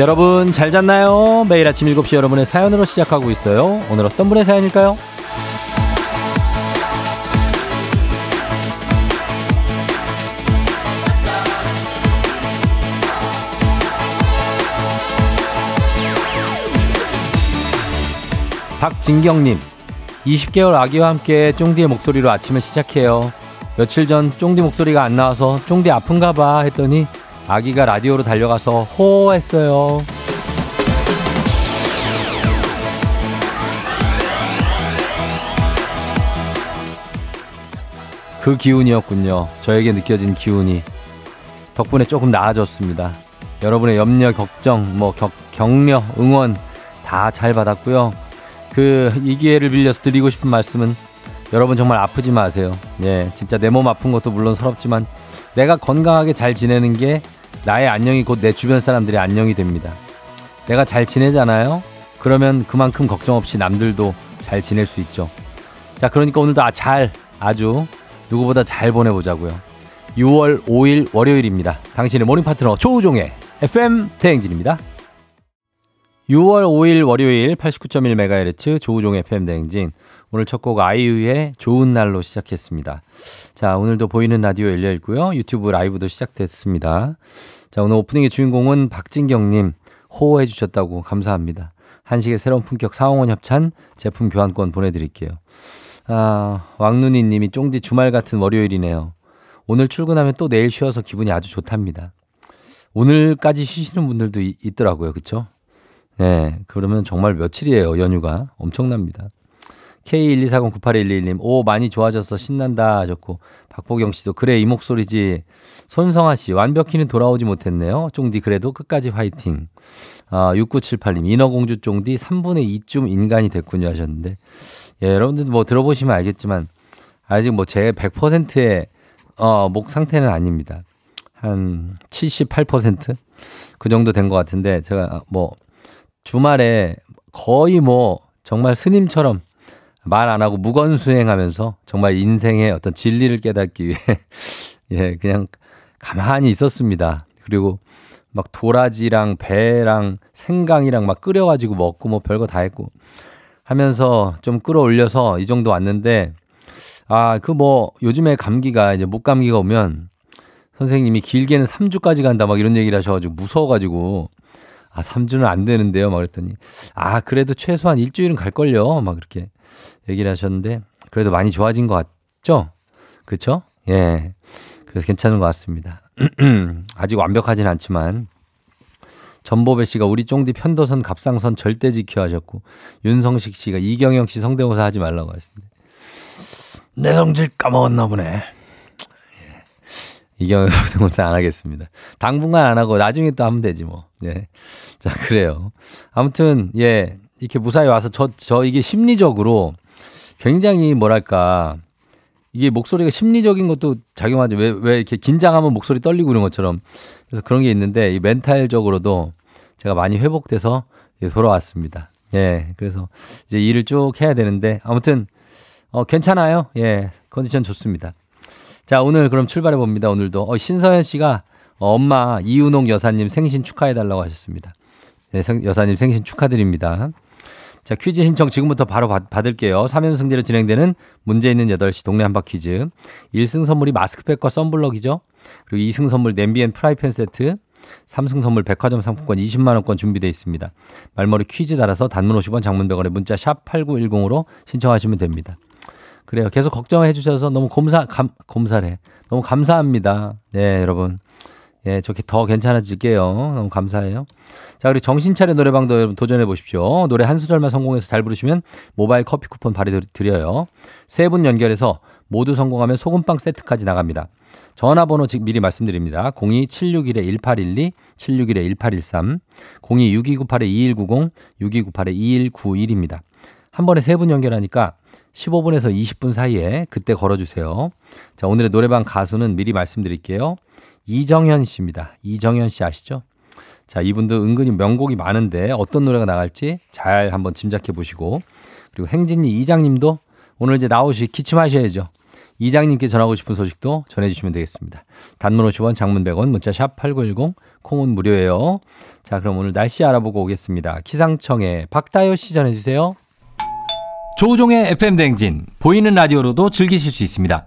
여러분 잘 잤나요? 매일 아침 7시 여러분의 사연으로 시작하고 있어요. 오늘 어떤 분의 사연일까요? 박진경님, 20개월 아기와 함께 쫑디의 목소리로 아침을 시작해요. 며칠 전 쫑디 목소리가 안 나와서 쫑디 아픈가 봐 했더니 아기가 라디오로 달려가서 호했어요. 그 기운이었군요. 저에게 느껴진 기운이. 덕분에 조금 나아졌습니다. 여러분의 염려, 걱정, 뭐 격, 격려, 응원 다 잘 받았고요. 그 이 기회를 빌려서 드리고 싶은 말씀은 여러분 정말 아프지 마세요. 예, 진짜 내 몸 아픈 것도 물론 서럽지만 내가 건강하게 잘 지내는 게 나의 안녕이 곧 내 주변 사람들의 안녕이 됩니다. 내가 잘 지내잖아요? 그러면 그만큼 걱정 없이 남들도 잘 지낼 수 있죠. 자, 그러니까 오늘도 아, 잘, 아주 누구보다 잘 보내보자고요. 6월 5일 월요일입니다. 당신의 morning 파트너 조우종의 FM 대행진입니다. 6월 5일 월요일 89.1MHz 조우종의 FM 대행진. 오늘 첫 곡 아이유의 좋은 날로 시작했습니다. 자, 오늘도 보이는 라디오 열려 있고요. 유튜브 라이브도 시작됐습니다. 자, 오늘 오프닝의 주인공은 박진경님 호호해 주셨다고 감사합니다. 한식의 새로운 품격 사홍원 협찬 제품 교환권 보내드릴게요. 아, 왕눈이 님이 쫑디 주말 같은 월요일이네요. 오늘 출근하면 또 내일 쉬어서 기분이 아주 좋답니다. 오늘까지 쉬시는 분들도 이, 있더라고요. 그쵸? 네. 그러면 정말 며칠이에요. 연휴가. 엄청납니다. K124098111님, 오, 많이 좋아졌어. 신난다. 하셨고, 박보경 씨도, 그래, 이 목소리지. 손성아 씨, 완벽히는 돌아오지 못했네요. 쫑디, 그래도 끝까지 화이팅. 아, 6978님, 인어공주 쫑디 3분의 2쯤 인간이 됐군요. 하셨는데, 예, 여러분들 뭐 들어보시면 알겠지만, 아직 뭐 제 100%의, 어, 목 상태는 아닙니다. 한 78%? 그 정도 된 것 같은데, 제가 뭐, 주말에 거의 뭐, 정말 스님처럼 말 안 하고 무건 수행하면서 정말 인생의 어떤 진리를 깨닫기 위해 예, 그냥 가만히 있었습니다. 그리고 막 도라지랑 배랑 생강이랑 막 끓여가지고 먹고 뭐 별거 다 했고 하면서 좀 끌어올려서 이 정도 왔는데 아, 그 뭐 요즘에 감기가 이제 목 감기가 오면 선생님이 길게는 3주까지 간다 막 이런 얘기를 하셔가지고 무서워가지고 아, 3주는 안 되는데요. 막 그랬더니 아, 그래도 최소한 일주일은 갈걸요. 막 그렇게 얘기를 하셨는데 그래도 많이 좋아진 것 같죠? 그쵸? 예. 그래서 괜찮은 것 같습니다. 아직 완벽하진 않지만 전보배 씨가 우리 쫑디 편도선 갑상선 절대 지켜 하셨고 윤성식 씨가 이경영 씨 성대모사 하지 말라고 하셨습니다. 내 성질 까먹었나 보네. 예. 이경영 성대모사 안 하겠습니다. 당분간 안 하고 나중에 또 하면 되지 뭐. 예. 자, 그래요. 아무튼 예. 이렇게 무사히 와서 저, 저 이게 심리적으로 굉장히 뭐랄까 이게 목소리가 심리적인 것도 작용하죠. 왜, 왜 이렇게 긴장하면 목소리 떨리고 그런 것처럼. 그래서 그런 게 있는데, 이 멘탈적으로도 제가 많이 회복돼서 돌아왔습니다. 예. 그래서 이제 일을 쭉 해야 되는데, 아무튼, 어, 괜찮아요. 예. 컨디션 좋습니다. 자, 오늘 그럼 출발해 봅니다. 오늘도. 어, 신서연 씨가 어, 엄마 이은옥 여사님 생신 축하해 달라고 하셨습니다. 네, 여사님 생신 축하드립니다. 자, 퀴즈 신청 지금부터 바로 받, 받을게요. 3연승제로 진행되는 문제 있는 8시 동네 한바 퀴즈. 1승 선물이 마스크팩과 썬블럭이죠. 그리고 2승 선물 냄비 and 프라이팬 세트. 3승 선물 백화점 상품권 20만원권 준비되어 있습니다. 말머리 퀴즈 달아서 단문 50원 장문 100원에 문자 샵 8910으로 신청하시면 됩니다. 그래요. 계속 걱정해 주셔서 너무 곰사, 감, 곰사래. 너무 감사합니다. 네, 여러분. 예, 저렇게 더 괜찮아질게요. 너무 감사해요. 자, 그리고 정신차려 노래방도 여러분 도전해 보십시오. 노래 한 소절만 성공해서 잘 부르시면 모바일 커피 쿠폰 발휘드려요. 세 분 연결해서 모두 성공하면 소금빵 세트까지 나갑니다. 전화번호 즉 미리 말씀드립니다. 02761-1812, 761-1813, 026298-2190, 6298-2191입니다. 한 번에 세 분 연결하니까 15분에서 20분 사이에 그때 걸어주세요. 자, 오늘의 노래방 가수는 미리 말씀드릴게요. 이정현 씨입니다. 이정현 씨 아시죠? 자, 이분도 은근히 명곡이 많은데 어떤 노래가 나갈지 잘 한번 짐작해 보시고 그리고 행진이 이장님도 오늘 이제 나오시 기침하셔야죠. 이장님께 전하고 싶은 소식도 전해주시면 되겠습니다. 단문 50원, 장문 100원, 문자 샵 8910, 콩은 무료예요. 자, 그럼 오늘 날씨 알아보고 오겠습니다. 기상청에 박다요 씨 전해주세요. 조우종의 FM 댕진 보이는 라디오로도 즐기실 수 있습니다.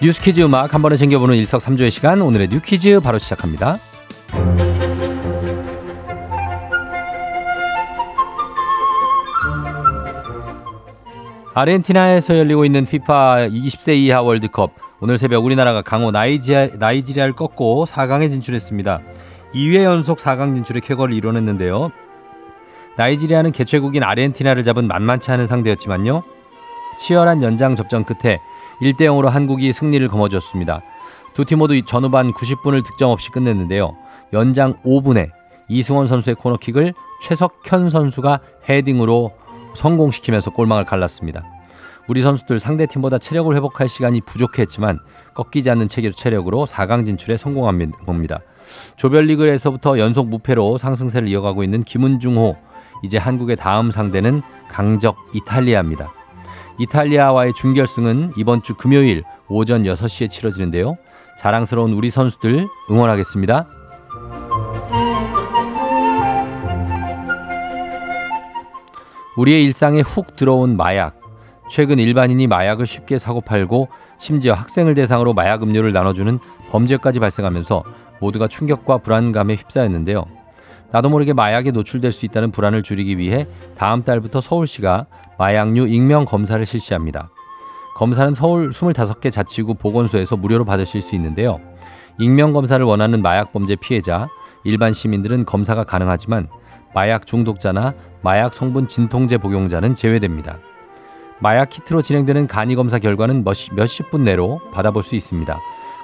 뉴스 퀴즈 음악 한 번에 챙겨보는 일석삼조의 시간 오늘의 뉴 퀴즈 바로 시작합니다. 아르헨티나에서 열리고 있는 피파 20세 이하 월드컵 오늘 새벽 우리나라가 강호 나이지아, 나이지리아를 꺾고 4강에 진출했습니다. 2회 연속 4강 진출의 쾌거를 이뤄냈는데요. 나이지리아는 개최국인 아르헨티나를 잡은 만만치 않은 상대였지만요. 치열한 연장 접전 끝에 1대 0으로 한국이 승리를 거머쥐었습니다. 두 팀 모두 전후반 90분을 득점 없이 끝냈는데요. 연장 5분에 이승원 선수의 코너킥을 최석현 선수가 헤딩으로 성공시키면서 골망을 갈랐습니다. 우리 선수들 상대팀보다 체력을 회복할 시간이 부족했지만 꺾이지 않는 체력으로 4강 진출에 성공한 겁니다. 조별리그에서부터 연속 무패로 상승세를 이어가고 있는 김은중호 이제 한국의 다음 상대는 강적 이탈리아입니다. 이탈리아와의 준결승은 이번 주 금요일 오전 6시에 치러지는데요. 자랑스러운 우리 선수들 응원하겠습니다. 우리의 일상에 훅 들어온 마약. 최근 일반인이 마약을 쉽게 사고 팔고 심지어 학생을 대상으로 마약 음료를 나눠주는 범죄까지 발생하면서 모두가 충격과 불안감에 휩싸였는데요. 나도 모르게 마약에 노출될 수 있다는 불안을 줄이기 위해 다음 달부터 서울시가 마약류 익명 검사를 실시합니다. 검사는 서울 25개 자치구 보건소에서 무료로 받으실 수 있는데요. 익명 검사를 원하는 마약 범죄 피해자, 일반 시민들은 검사가 가능하지만 마약 중독자나 마약 성분 진통제 복용자는 제외됩니다. 마약 키트로 진행되는 간이 검사 결과는 몇십 분 내로 받아볼 수 있습니다.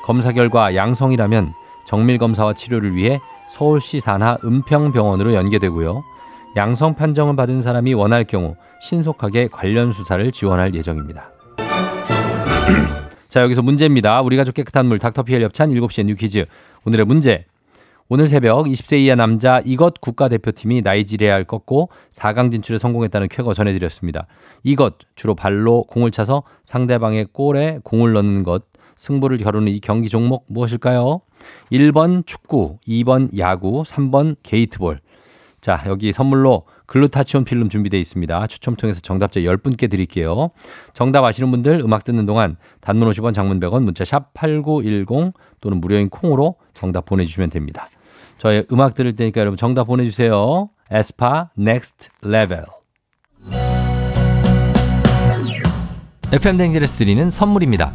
검사 결과 양성이라면 정밀 검사와 치료를 위해 서울시 산하 은평병원으로 연계되고요. 양성 판정을 받은 사람이 원할 경우 신속하게 관련 수사를 지원할 예정입니다. 자, 여기서 문제입니다. 우리 가족 깨끗한 물 닥터피엘 협찬 7시에 뉴 퀴즈. 오늘의 문제. 오늘 새벽 20세 이하 남자 이것 국가대표팀이 나이지리아를 꺾고 4강 진출에 성공했다는 쾌거 전해드렸습니다. 이것 주로 발로 공을 차서 상대방의 골에 공을 넣는 것 승부를 겨루는 이 경기 종목 무엇일까요? 1번 축구, 2번 야구, 3번 게이트볼. 자, 여기 선물로 글루타치온 필름 준비되어 있습니다. 추첨 통해서 정답자 10분께 드릴게요. 정답 아시는 분들 음악 듣는 동안 단문 50원 장문 100원 문자 샵 8910 또는 무료인 콩으로 정답 보내주시면 됩니다. 저희 음악 들을 테니까 여러분 정답 보내주세요. 에스파 Next Level FM 대행진에서 드리는 선물입니다.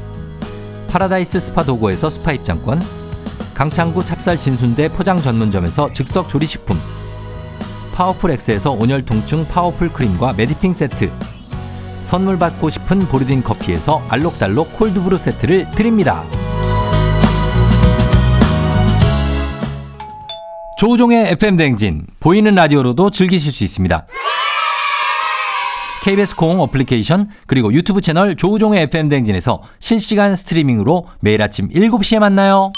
파라다이스 스파 도고에서 스파 입장권 강창구 찹쌀 진순대 포장 전문점에서 즉석 조리식품 파워풀 엑스에서 온열 통증 파워풀 크림과 메디핑 세트 선물 받고 싶은 보르딘 커피에서 알록달록 콜드브루 세트를 드립니다. 조우종의 FM 대행진 보이는 라디오로도 즐기실 수 있습니다. KBS 콩 어플리케이션 그리고 유튜브 채널 조우종의 FM 대행진에서 실시간 스트리밍으로 매일 아침 7시에 만나요.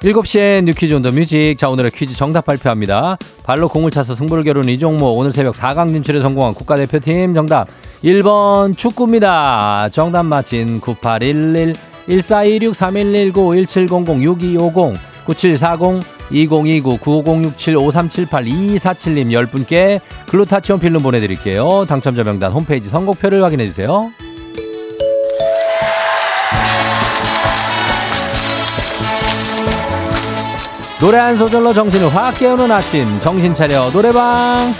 7시에 뉴퀴즈 온 더 뮤직. 자, 오늘의 퀴즈 정답 발표합니다. 발로 공을 차서 승부를 겨루는 이 종목. 오늘 새벽 4강 진출에 성공한 국가대표팀 정답. 1번 축구입니다. 정답 맞힌 9811 1426 3119 1700 6250 9740 2029 9506 5378 2247님 10분께 글루타치온 필름 보내드릴게요. 당첨자 명단 홈페이지 선곡표를 확인해주세요. 노래 한 소절로 정신을 확 깨우는 아침 정신 차려 노래방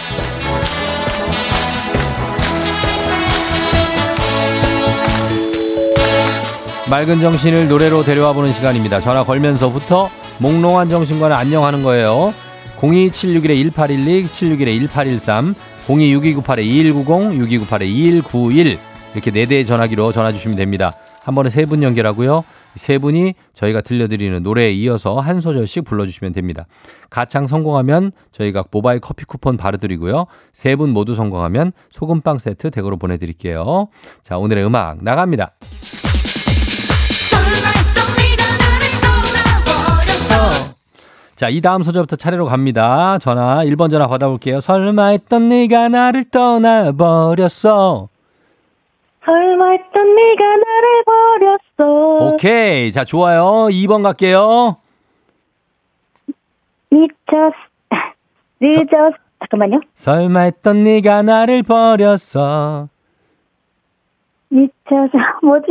맑은 정신을 노래로 데려와 보는 시간입니다. 전화 걸면서부터 몽롱한 정신과는 안녕하는 거예요. 02761-1812, 761-1813, 026298-2190, 6298-2191 이렇게 네 대의 전화기로 전화 주시면 됩니다. 한 번에 세 분 연결하고요. 세 분이 저희가 들려드리는 노래에 이어서 한 소절씩 불러주시면 됩니다. 가창 성공하면 저희가 모바일 커피 쿠폰 바로 드리고요. 세 분 모두 성공하면 소금빵 세트 댁으로 보내드릴게요. 자, 오늘의 음악 나갑니다. 자, 이 다음 소절부터 차례로 갑니다. 전화 1번 전화 받아볼게요. 설마 했던 네가 나를 떠나버렸어. 설마 했던 네가 나를 버렸어. 오케이. 자, 좋아요. 2번 갈게요. 미쳤, 늦었, 잠깐만요. 설마 했던 네가 나를 버렸어. 미쳐서, 뭐지?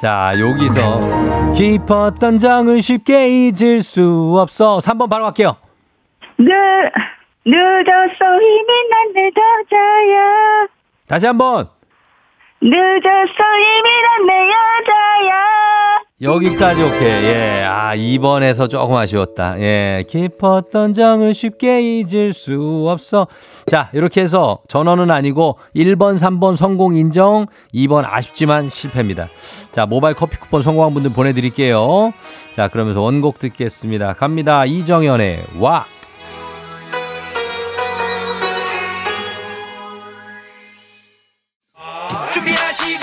자, 여기서 깊었던 정을 쉽게 잊을 수 없어. 3번 바로 갈게요. 늦, 늦었어, 이미 난내 여자야. 다시 한 번. 늦었어, 이미 난 내 여자야. 여기까지 오케이. 예. 아, 2번에서 조금 아쉬웠다. 예. 깊었던 정을 쉽게 잊을 수 없어. 자, 이렇게 해서 전원은 아니고 1번, 3번 성공 인정, 2번 아쉽지만 실패입니다. 자, 모바일 커피 쿠폰 성공한 분들 보내드릴게요. 자, 그러면서 원곡 듣겠습니다. 갑니다. 이정현의 와. 준비하시고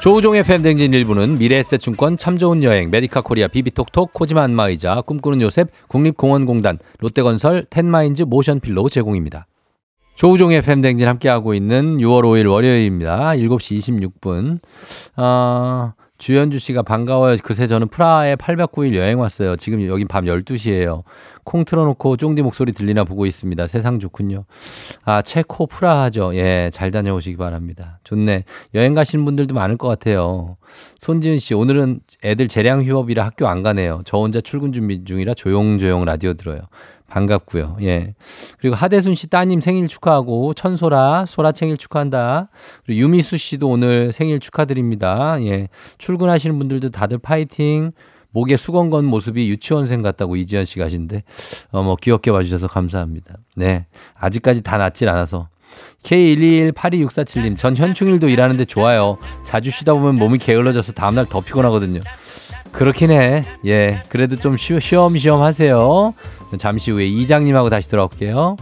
조우종의 FM 대행진 일부는 미래에셋증권 참 좋은 여행 메디카 코리아 비비톡톡 코지마 안마의자 꿈꾸는 요셉 국립공원공단 롯데건설 텐마인즈 모션필로 제공입니다. 조우종의 FM 대행진 함께하고 있는 6월 5일 월요일입니다. 7시 26분. 아, 주현주 씨가 반가워요. 그새 저는 프라하에 8박 9일 여행 왔어요. 지금 여긴 밤 12시예요. 콩 틀어놓고 쫑디 목소리 들리나 보고 있습니다. 세상 좋군요. 아, 체코 프라하죠. 예, 잘 다녀오시기 바랍니다. 좋네. 여행 가시는 분들도 많을 것 같아요. 손지은 씨, 오늘은 애들 재량 휴업이라 학교 안 가네요. 저 혼자 출근 준비 중이라 조용조용 라디오 들어요. 반갑고요. 예. 그리고 하대순 씨 따님 생일 축하하고 천소라 소라 생일 축하한다. 그리고 유미수 씨도 오늘 생일 축하드립니다. 예. 출근하시는 분들도 다들 파이팅. 목에 수건 건 모습이 유치원생 같다고 이지연 씨가 하신데 어 뭐 귀엽게 봐주셔서 감사합니다. 네. 아직까지 다 낫질 않아서. K1218264님, 전 현충일도 일하는데 좋아요. 자주 쉬다 보면 몸이 게을러져서 다음날 더 피곤하거든요. 그렇긴 해. 예. 그래도 좀 쉬, 쉬엄쉬엄 하세요. 잠시 후에 이장님하고 다시 돌아올게요.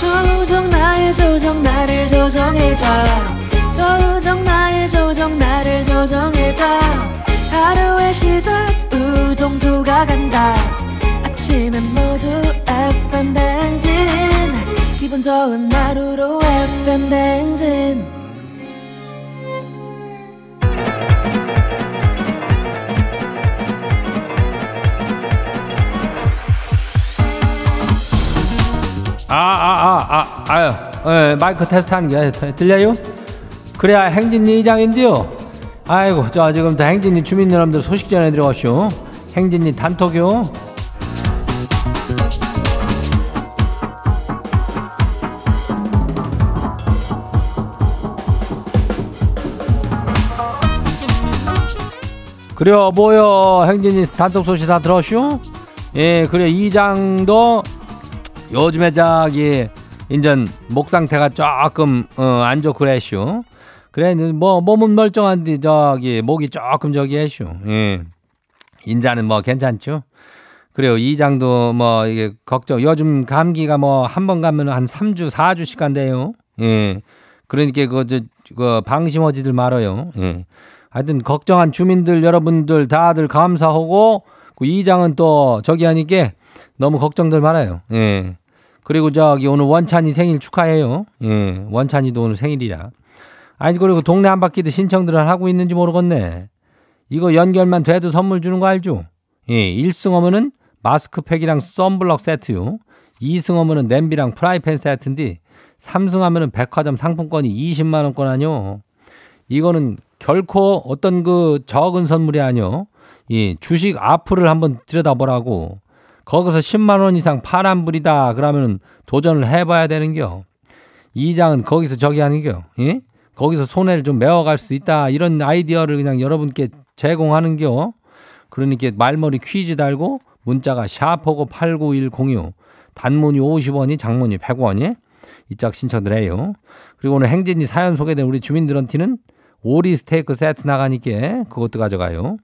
조정 나의 조정 나를 조정해줘. 조정 나의 조정 나를 조정해줘. 하루의 시절 우정조가 간다. 아침엔 모두 FM 댕진 기분 좋은 하루로 FM 댕진 아, 아, 아, 아, 아유, 예, 마이크 테스트 하는 게, 들려요? 그래야 행진리 이장인데요. 아이고, 저 지금 다 행진리 주민 여러분들 소식 전해드려가시오. 행진리 단톡요. 그래요, 뭐요? 행진리 단톡 소식 다 들었슈? 예, 그래, 이장도 요즘에 저기, 인전 목 상태가 조금, 어, 안 좋고 그래슈. 그래, 뭐, 몸은 멀쩡한데, 저기, 목이 조금 저기 해슈. 예. 인자는 뭐 괜찮죠? 그래요. 이장도 뭐, 이게 걱정. 요즘 감기가 뭐, 한 번 가면 한 3주, 4주씩 간대요. 예. 그러니까 그, 저, 그, 방심하지들 말아요. 예. 하여튼, 걱정한 주민들 여러분들 다들 감사하고, 그 이장은 또 저기 하니까 너무 걱정들 말아요. 예. 그리고 저기 오늘 원찬이 생일 축하해요. 예. 원찬이도 오늘 생일이라. 아니, 그리고 동네 한 바퀴도 신청들을 하고 있는지 모르겠네. 이거 연결만 돼도 선물 주는 거 알죠? 예, 1승 하면은 마스크팩이랑 썬블럭 세트요. 2승 하면은 냄비랑 프라이팬 세트인데 3승 하면은 백화점 상품권이 20만 원권 아니요. 이거는 결코 어떤 그 적은 선물이 아니요. 이 주식 앞을 한번 들여다보라고. 거기서 10만 원 이상 파란 불이다 그러면은 도전을 해봐야 되는겨. 이장은 거기서 저기 하는겨. 예? 거기서 손해를 좀 메워갈 수 있다. 이런 아이디어를 그냥 여러분께 제공하는겨. 그러니까 말머리 퀴즈 달고 문자가 샤프고 89106 단문이 50원이 장문이 100원이 이짝 신청들 해요. 그리고 오늘 행진이 사연 소개된 우리 주민들한테는 오리 스테이크 세트 나가니까 그것도 가져가요.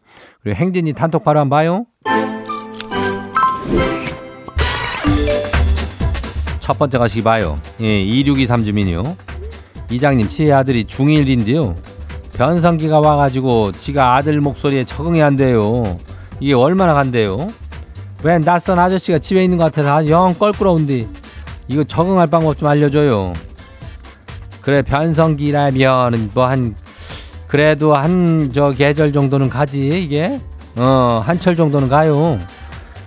그리고 행진이 단톡 바로 한번 봐요. 첫 번째 가시기 봐요. 예, 2623 주민이요. 이장님, 제 아들이 중1인데요. 변성기가 와가지고 지가 아들 목소리에 적응이 안 돼요. 이게 얼마나 간대요? 왜 낯선 아저씨가 집에 있는 것 같아서 영 껄끄러운데 이거 적응할 방법 좀 알려줘요. 그래 변성기라면 뭐 한 그래도 한 저 계절 정도는 가지 이게 어 한철 정도는 가요.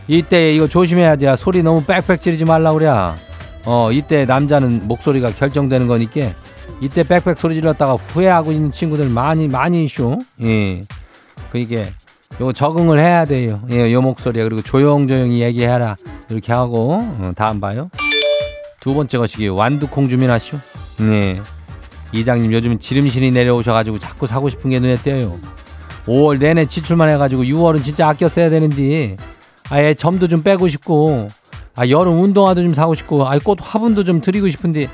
이때 이거 조심해야 돼. 소리 너무 빽빽 지르지 말라 그래. 어 이때 남자는 목소리가 결정되는 거니까 이때 빽빽 소리 질렀다가 후회하고 있는 친구들 많이 많이 있쇼. 예. 그 이게 요거 적응을 해야 돼요. 예, 요 목소리에 그리고 조용조용히 얘기해라. 이렇게 하고 어, 다음 봐요. 두 번째 것이기 완두콩 주민하쇼. 네. 이장님 요즘 지름신이 내려오셔가지고 자꾸 사고 싶은 게 눈에 띄어요. 5월 내내 지출만 해가지고 6월은 진짜 아껴 써야 되는데 아예 점도 좀 빼고 싶고 아 여름 운동화도 좀 사고 싶고 아꽃 화분도 좀 드리고 싶은데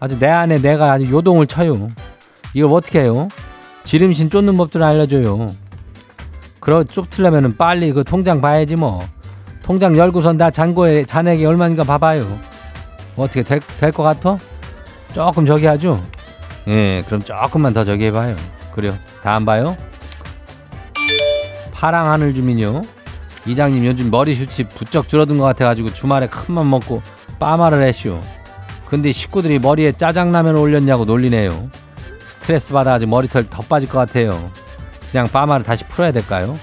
아주 내 안에 내가 아주 요동을 쳐요. 이걸 어떻게 해요? 지름신 쫓는 법들을 알려줘요. 그러 쫓으려면은 빨리 그 통장 봐야지 뭐. 통장 열고선 나 잔고에 잔액이 얼마인가 봐봐요. 어떻게 될것 같아? 조금 저기 하죠? 예, 그럼 조금만 더 저기 해봐요. 그래요. 다음 봐요. 파랑 하늘 주민요. 이장님 요즘 머리 숱이 부쩍 줄어든 것 같아가지고 주말에 큰맘 먹고 빠마를 했쇼. 근데 식구들이 머리에 짜장라면 올렸냐고 놀리네요. 스트레스 받아가지고 머리털 더 빠질 것 같아요. 그냥 빠마를 다시 풀어야 될까요?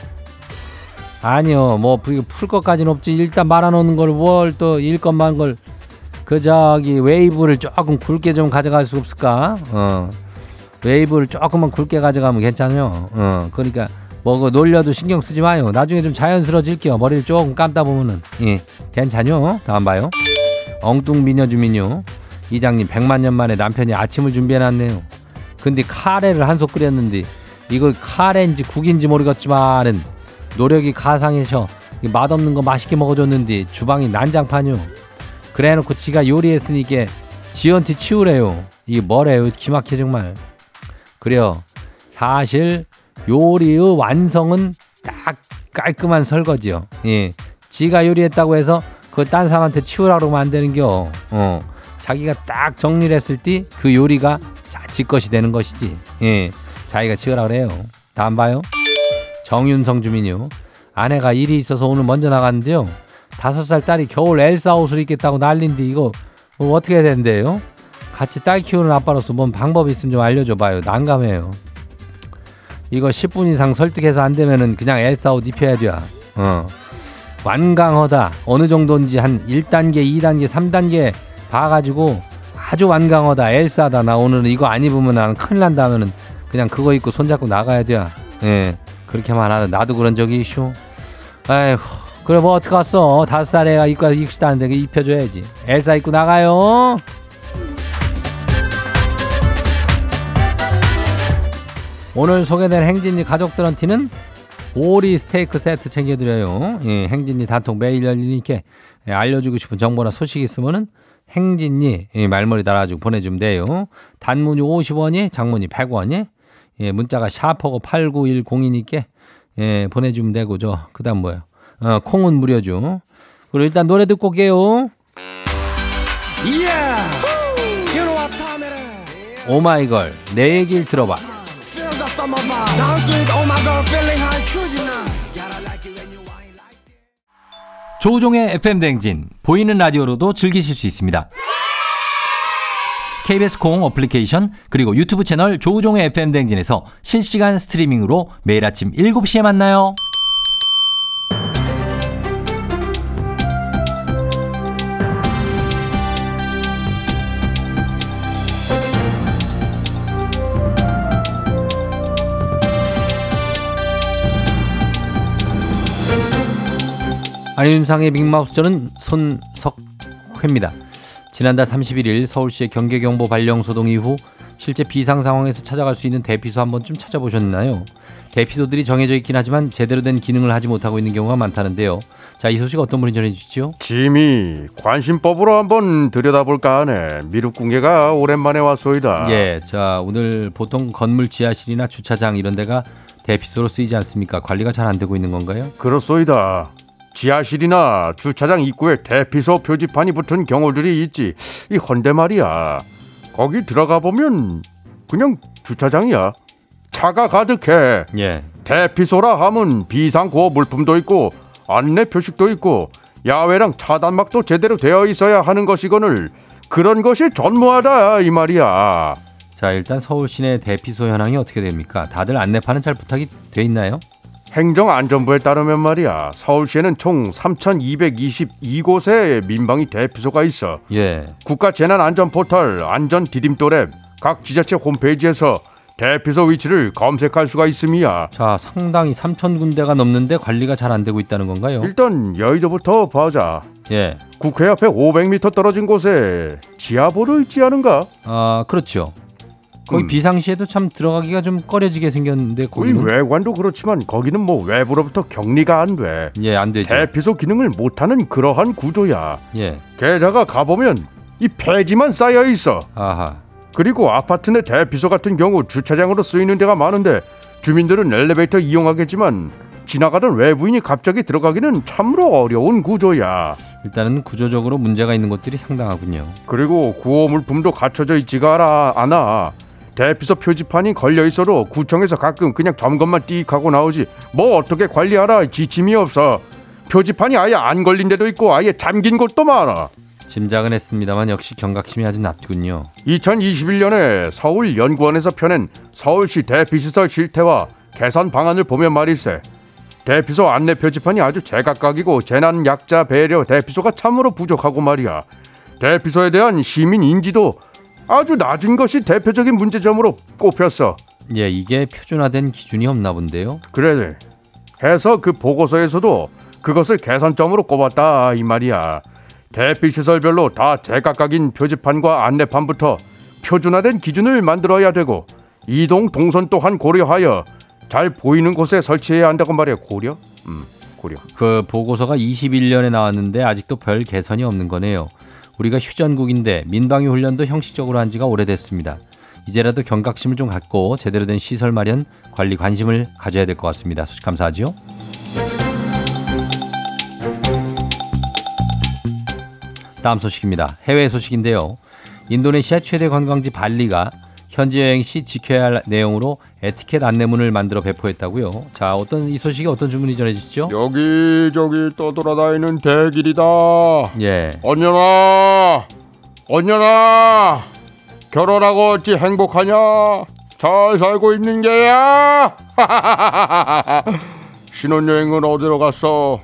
아니요, 뭐, 풀 것까지는 없지. 일단 말아놓는 걸, 뭘 또, 일 것만 걸, 그, 저기, 웨이브를 조금 굵게 좀 가져갈 수 없을까? 어. 웨이브를 조금만 굵게 가져가면 괜찮아요. 어. 그러니까, 뭐, 그, 놀려도 신경 쓰지 마요. 나중에 좀 자연스러워질게요. 머리를 조금 감다 보면은. 예. 괜찮요? 다음 봐요. 엉뚱 미녀 주민요. 이장님, 100만 년 만에 남편이 아침을 준비해 놨네요. 근데 카레를 한 솥 끓였는데, 이거 카레인지 국인지 모르겠지만은 노력이 가상해서 맛없는 거 맛있게 먹어줬는데 주방이 난장판이요. 그래 놓고 지가 요리했으니까 지한테 치우래요. 이게 뭐래요? 기막혀 정말. 그래요. 사실 요리의 완성은 딱 깔끔한 설거지요. 예. 지가 요리했다고 해서 그걸 딴 사람한테 치우라고 하면 안 되는겨. 어. 자기가 딱 정리를 했을 때 그 요리가 지 것이 되는 것이지. 예. 자기가 치우라 그래요. 다음 봐요. 정윤성 주민이요. 아내가 일이 있어서 오늘 먼저 나갔는데요. 다섯 살 딸이 겨울 엘사 옷을 입겠다고 난린데 이거 뭐 어떻게 해야 되는데요? 같이 딸 키우는 아빠로서 뭔 방법이 있으면 좀 알려줘봐요. 난감해요. 이거 10분 이상 설득해서 안 되면은 그냥 엘사 옷 입혀야 돼. 어. 완강하다. 어느 정도인지 한 1단계, 2단계, 3단계 봐가지고 아주 완강하다 엘사다 나 오늘은 이거 안 입으면 나는 큰일 난다 하면은 그냥 그거 입고 손잡고 나가야 돼. 예. 그렇게만 하는 나도 그런 적이 있쇼. 아이고 그래 뭐 어떡하겠어? 다섯 살 애가 입고 입시도 안 되게 입혀줘야지. 엘사 입고 나가요. 오늘 소개된 행진이 가족들한테는 오리 스테이크 세트 챙겨드려요. 예, 행진이 단통 매일 열리니까 예, 알려주고 싶은 정보나 소식 있으면은 행진이 예, 말머리 달아주고 보내주면 돼요. 단문이 50원이 장문이 100원이 예, 문자가 샤퍼고 8910이니까 예, 보내주면 되고 저 그 다음 뭐요 어, 콩은 무료죠. 그리고 일단 노래 듣고 올게요. 오마이걸 내 얘기를 들어봐. 조우종의 FM 댕진 보이는 라디오로도 즐기실 수 있습니다. KBS 콩 어플리케이션 그리고 유튜브 채널 조우종의 FM 댕진에서 실시간 스트리밍으로 매일 아침 7시에 만나요. 안윤상의 빅마우스 저는 손석회입니다. 지난달 31일 서울시의 경계경보 발령 소동 이후 실제 비상 상황에서 찾아갈 수 있는 대피소 한 번 쯤 찾아보셨나요? 대피소들이 정해져 있긴 하지만 제대로 된 기능을 하지 못하고 있는 경우가 많다는데요. 자, 이 소식 어떤 분이 전해 주시죠? 짐이 관심법으로 한번 들여다볼까 하네. 미륵궁계가 오랜만에 왔소이다. 예, 자, 오늘 보통 건물 지하실이나 주차장 이런 데가 대피소로 쓰이지 않습니까? 관리가 잘 안 되고 있는 건가요? 그렇소이다. 지하실이나 주차장 입구에 대피소 표지판이 붙은 경우들이 있지. 이 헌데 말이야. 거기 들어가 보면 그냥 주차장이야. 차가 가득해. 예. 대피소라 하면 비상 구호 물품도 있고 안내 표식도 있고 야외랑 차단막도 제대로 되어 있어야 하는 것이거늘 그런 것이 전무하다 이 말이야. 자, 일단 서울 시내 대피소 현황이 어떻게 됩니까? 다들 안내판은 잘 부탁이 돼 있나요? 행정안전부에 따르면 말이야 서울시에는 총 3,222곳의 민방위 대피소가 있어 예. 국가재난안전포털 안전 디딤돌 앱 각 지자체 홈페이지에서 대피소 위치를 검색할 수가 있음이야 자, 상당히 3천 군데가 넘는데 관리가 잘 안 되고 있다는 건가요? 일단 여의도부터 보자 예. 국회 앞에 500m 떨어진 곳에 지하보로 있지 않은가? 아, 그렇죠. 거기 음. 비상시에도 참 들어가기가 좀 꺼려지게 생겼는데 거기 외관도 그렇지만 거기는 뭐 외부로부터 격리가 안 돼. 예, 안 되죠. 대피소 기능을 못하는 그러한 구조야. 예. 게다가 가보면 이 폐지만 쌓여 있어. 아하. 그리고 아파트 내 대피소 같은 경우 주차장으로 쓰이는 데가 많은데 주민들은 엘리베이터 이용하겠지만 지나가던 외부인이 갑자기 들어가기는 참으로 어려운 구조야. 일단은 구조적으로 문제가 있는 것들이 상당하군요. 그리고 구호 물품도 갖춰져 있지가 않아. 대피소 표지판이 걸려 있어도 구청에서 가끔 그냥 점검만 띡 하고 나오지 뭐 어떻게 관리하라 지침이 없어. 표지판이 아예 안 걸린 데도 있고 아예 잠긴 곳도 많아. 짐작은 했습니다만 역시 경각심이 아주 낮군요. 2021년에 서울 연구원에서 펴낸 서울시 대피시설 실태와 개선 방안을 보면 말일세 대피소 안내 표지판이 아주 제각각이고 재난 약자 배려 대피소가 참으로 부족하고 말이야 대피소에 대한 시민 인지도 아주 낮은 것이 대표적인 문제점으로 꼽혔어 예, 이게 표준화된 기준이 없나 본데요. 그래 해서 그 보고서에서도 그것을 개선점으로 꼽았다 이 말이야 대피 시설별로 다 제각각인 표지판과 안내판부터 표준화된 기준을 만들어야 되고 이동 동선 또한 고려하여 잘 보이는 곳에 설치해야 한다고 말이야 고려? 음 고려 그 보고서가 21년에 나왔는데 아직도 별 개선이 없는 거네요. 우리가 휴전국인데 민방위 훈련도 형식적으로 한 지가 오래됐습니다. 이제라도 경각심을 좀 갖고 제대로 된 시설 마련, 관리 관심을 가져야 될 것 같습니다. 소식 감사하지요. 다음 소식입니다. 해외 소식인데요. 인도네시아 최대 관광지 발리가 현지 여행 시 지켜야 할 내용으로 에티켓 안내문을 만들어 배포했다고요. 자, 어떤 이 소식이 어떤 주문이 전해지죠? 여기저기 떠돌아다니는 대길이다 예. 언년아 언년아 결혼하고 어찌 행복하냐 잘 살고 있는 게야 신혼여행은 어디로 갔어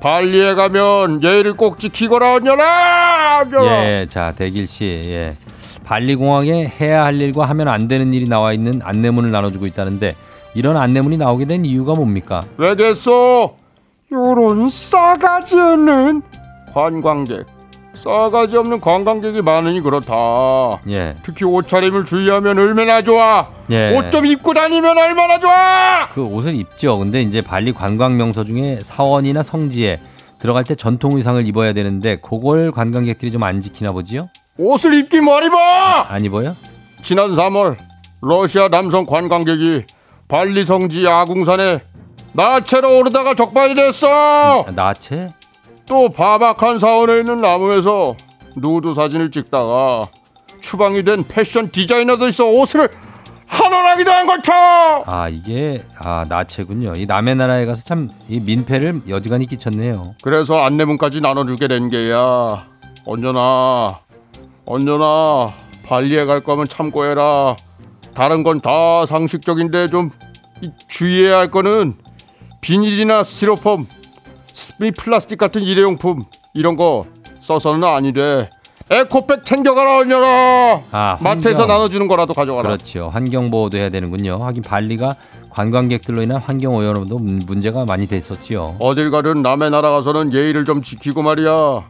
발리에 가면 예의를 꼭 지키거라 언년아 앉아라. 예, 자, 대길 씨. 예. 발리공항에 해야 할 일과 하면 안 되는 일이 나와 있는 안내문을 나눠주고 있다는데 이런 안내문이 나오게 된 이유가 뭡니까? 왜 됐어? 요런 싸가지 없는 관광객. 싸가지 없는 관광객이 많으니 그렇다. 예. 특히 옷차림을 주의하면 얼마나 좋아. 예. 옷 좀 입고 다니면 얼마나 좋아. 그 옷을 입죠. 근데 이제 발리 관광 명소 중에 사원이나 성지에 들어갈 때 전통 의상을 입어야 되는데 그걸 관광객들이 좀 안 지키나 보지요? 옷을 입긴 뭘 입어? 안 입어요? 지난 3월 러시아 남성 관광객이 발리 성지 아궁산에 나체로 오르다가 적발이 됐어. 아, 나체? 또 바박한 사원에 있는 나무에서 누드 사진을 찍다가 추방이 된 패션 디자이너도 있어 옷을 한원하기도 한 거죠. 아 이게 아 나체군요. 이 남의 나라에 가서 참 이 민폐를 여지간히 끼쳤네요. 그래서 안내문까지 나눠주게 된 게야. 언제나 언제나 발리에 갈 거면 참고해라. 다른 건 다 상식적인데 좀이 주의해야 할 거는 비닐이나 스티로폼, 이 플라스틱 같은 일회용품 이런 거 써서는 아니래. 에코백 챙겨가라 언제나. 아 마트에서. 나눠주는 거라도 가져가라. 그렇죠. 환경 보호도 해야 되는군요. 하긴 발리가 관광객들로 인한 환경 오염도 문- 문제가 많이 됐었지요. 어딜 가든 남의 나라 가서는 예의를 좀 지키고 말이야.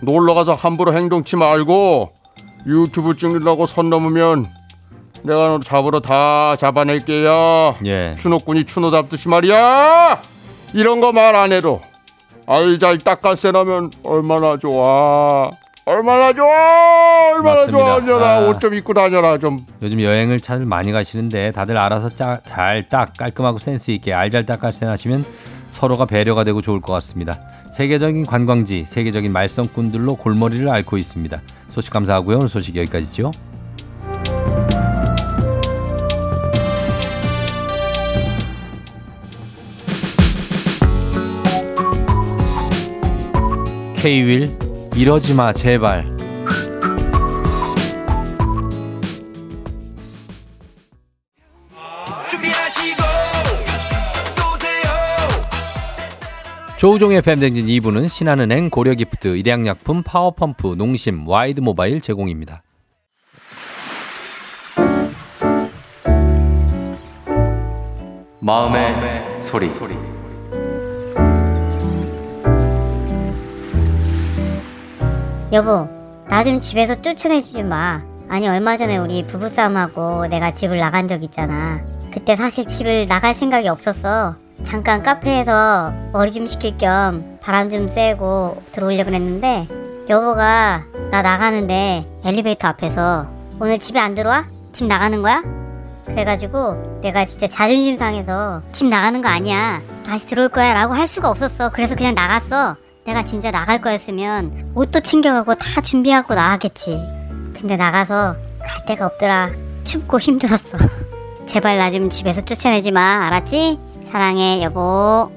놀러 가서 함부로 행동치 말고 유튜브 찍는다고 선 넘으면 내가 너 잡으러 다 잡아낼게요. 예. 추노꾼이 추노 잡듯이 말이야. 이런 거 말 안 해도 알잘 닦아세 나면 얼마나 좋아. 얼마나 좋아. 얼마나 맞습니다. 좋아. 언제나 아. 옷좀 입고 다녀라 좀. 요즘 여행을 잘 많이 가시는데 다들 알아서 잘 딱 깔끔하고 센스 있게 알잘 닦알센 하시면 서로가 배려가 되고 좋을 것 같습니다. 세계적인 관광지, 세계적인 말썽꾼들로 골머리를 앓고 있습니다. 소식 감사하고요. 오늘 소식 여기까지죠. K-윌 이러지 마 제발. 조우종의 FM 대행진 2부는 신한은행 고려기프트 일양약품 파워펌프 농심 와이드모바일 제공입니다. 마음의 소리. 여보, 나 좀 집에서 쫓아내지 마. 아니, 얼마 전에 우리 부부싸움하고 내가 집을 나간 적 있잖아. 그때 사실 집을 나갈 생각이 없었어. 잠깐 카페에서 머리 좀 식힐 겸 바람 좀 쐬고 들어오려고 그랬는데, 여보가 나 나가는데 엘리베이터 앞에서 오늘 집에 안 들어와? 집 나가는 거야? 그래가지고 내가 진짜 자존심 상해서 집 나가는 거 아니야. 다시 들어올 거야 라고 할 수가 없었어. 그래서 그냥 나갔어. 내가 진짜 나갈 거였으면 옷도 챙겨가고 다 준비하고 나가겠지. 근데 나가서 갈 데가 없더라. 춥고 힘들었어. 제발 나 좀 집에서 쫓아내지 마. 알았지? 사랑해, 여보.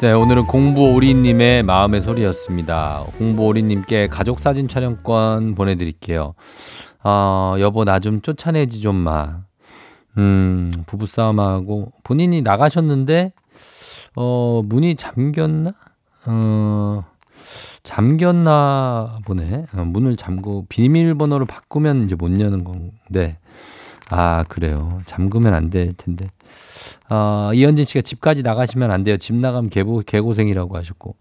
네, 오늘은 공부오리님의 마음의 소리였습니다. 공부오리님께 가족 사진 촬영권 보내드릴게요. 어, 여보 나 좀 쫓아내지 좀 마. 음, 부부싸움하고 본인이 나가셨는데 어, 문이 잠겼나? 어, 잠겼나 보네. 어, 문을 잠고 비밀번호를 바꾸면 이제 못 여는 건데. 아, 그래요. 잠그면 안 될 텐데. 아, 이현진 씨가 집까지 나가시면 안 돼요. 집 나가면 개고, 개고생이라고 하셨고.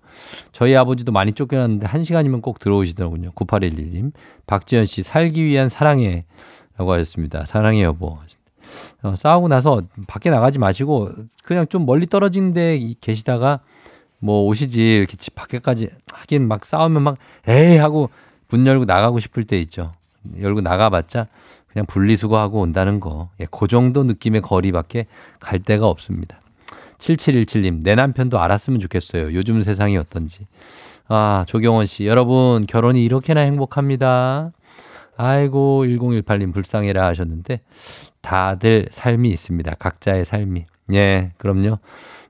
저희 아버지도 많이 쫓겨났는데 한 시간이면 꼭 들어오시더라고요. 9811님. 박지현 씨, 살기 위한 사랑해. 라고 하셨습니다. 사랑해, 여보. 어, 싸우고 나서 밖에 나가지 마시고 그냥 좀 멀리 떨어진 데 계시다가 뭐 오시지 이렇게 집 밖에까지 하긴 막 싸우면 막 에이 하고 문 열고 나가고 싶을 때 있죠. 열고 나가봤자 그냥 분리수거하고 온다는 거. 예, 그 정도 느낌의 거리밖에 갈 데가 없습니다. 7717님, 내 남편도 알았으면 좋겠어요. 요즘 세상이 어떤지. 아, 조경원 씨, 여러분, 결혼이 이렇게나 행복합니다. 아이고, 1018님 불쌍해라 하셨는데, 다들 삶이 있습니다. 각자의 삶이. 예, 그럼요.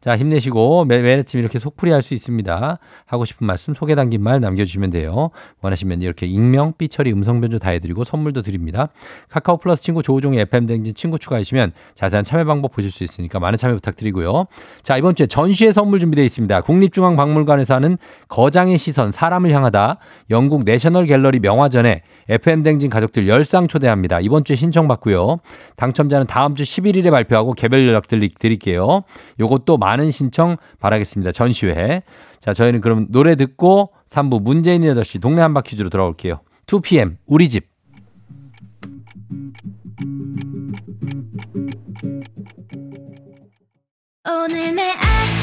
자, 힘내시고 매, 매 아침 이렇게 속풀이 할 수 있습니다. 하고 싶은 말씀, 소개 담긴 말 남겨주시면 돼요. 원하시면 이렇게 익명, 삐처리, 음성 변조 다 해드리고 선물도 드립니다. 카카오 플러스 친구 조우종의 FM 댕진 친구 추가하시면 자세한 참여 방법 보실 수 있으니까 많은 참여 부탁드리고요. 자, 이번 주에 전시회 선물 준비되어 있습니다. 국립중앙박물관에서 하는 거장의 시선, 사람을 향하다 영국 내셔널 갤러리 명화전에 FM 댕진 가족들 열상 초대합니다. 이번 주에 신청받고요. 당첨자는 다음 주 11일에 발표하고 개별 연락 들- 드릴게요. 요것도 많은 신청 바라겠습니다. 전시회. 자, 저희는 그럼 노래 듣고 3부 문재인 8시 동네 한바 퀴즈로 돌아올게요. 2PM 우리 집. 오늘 내 아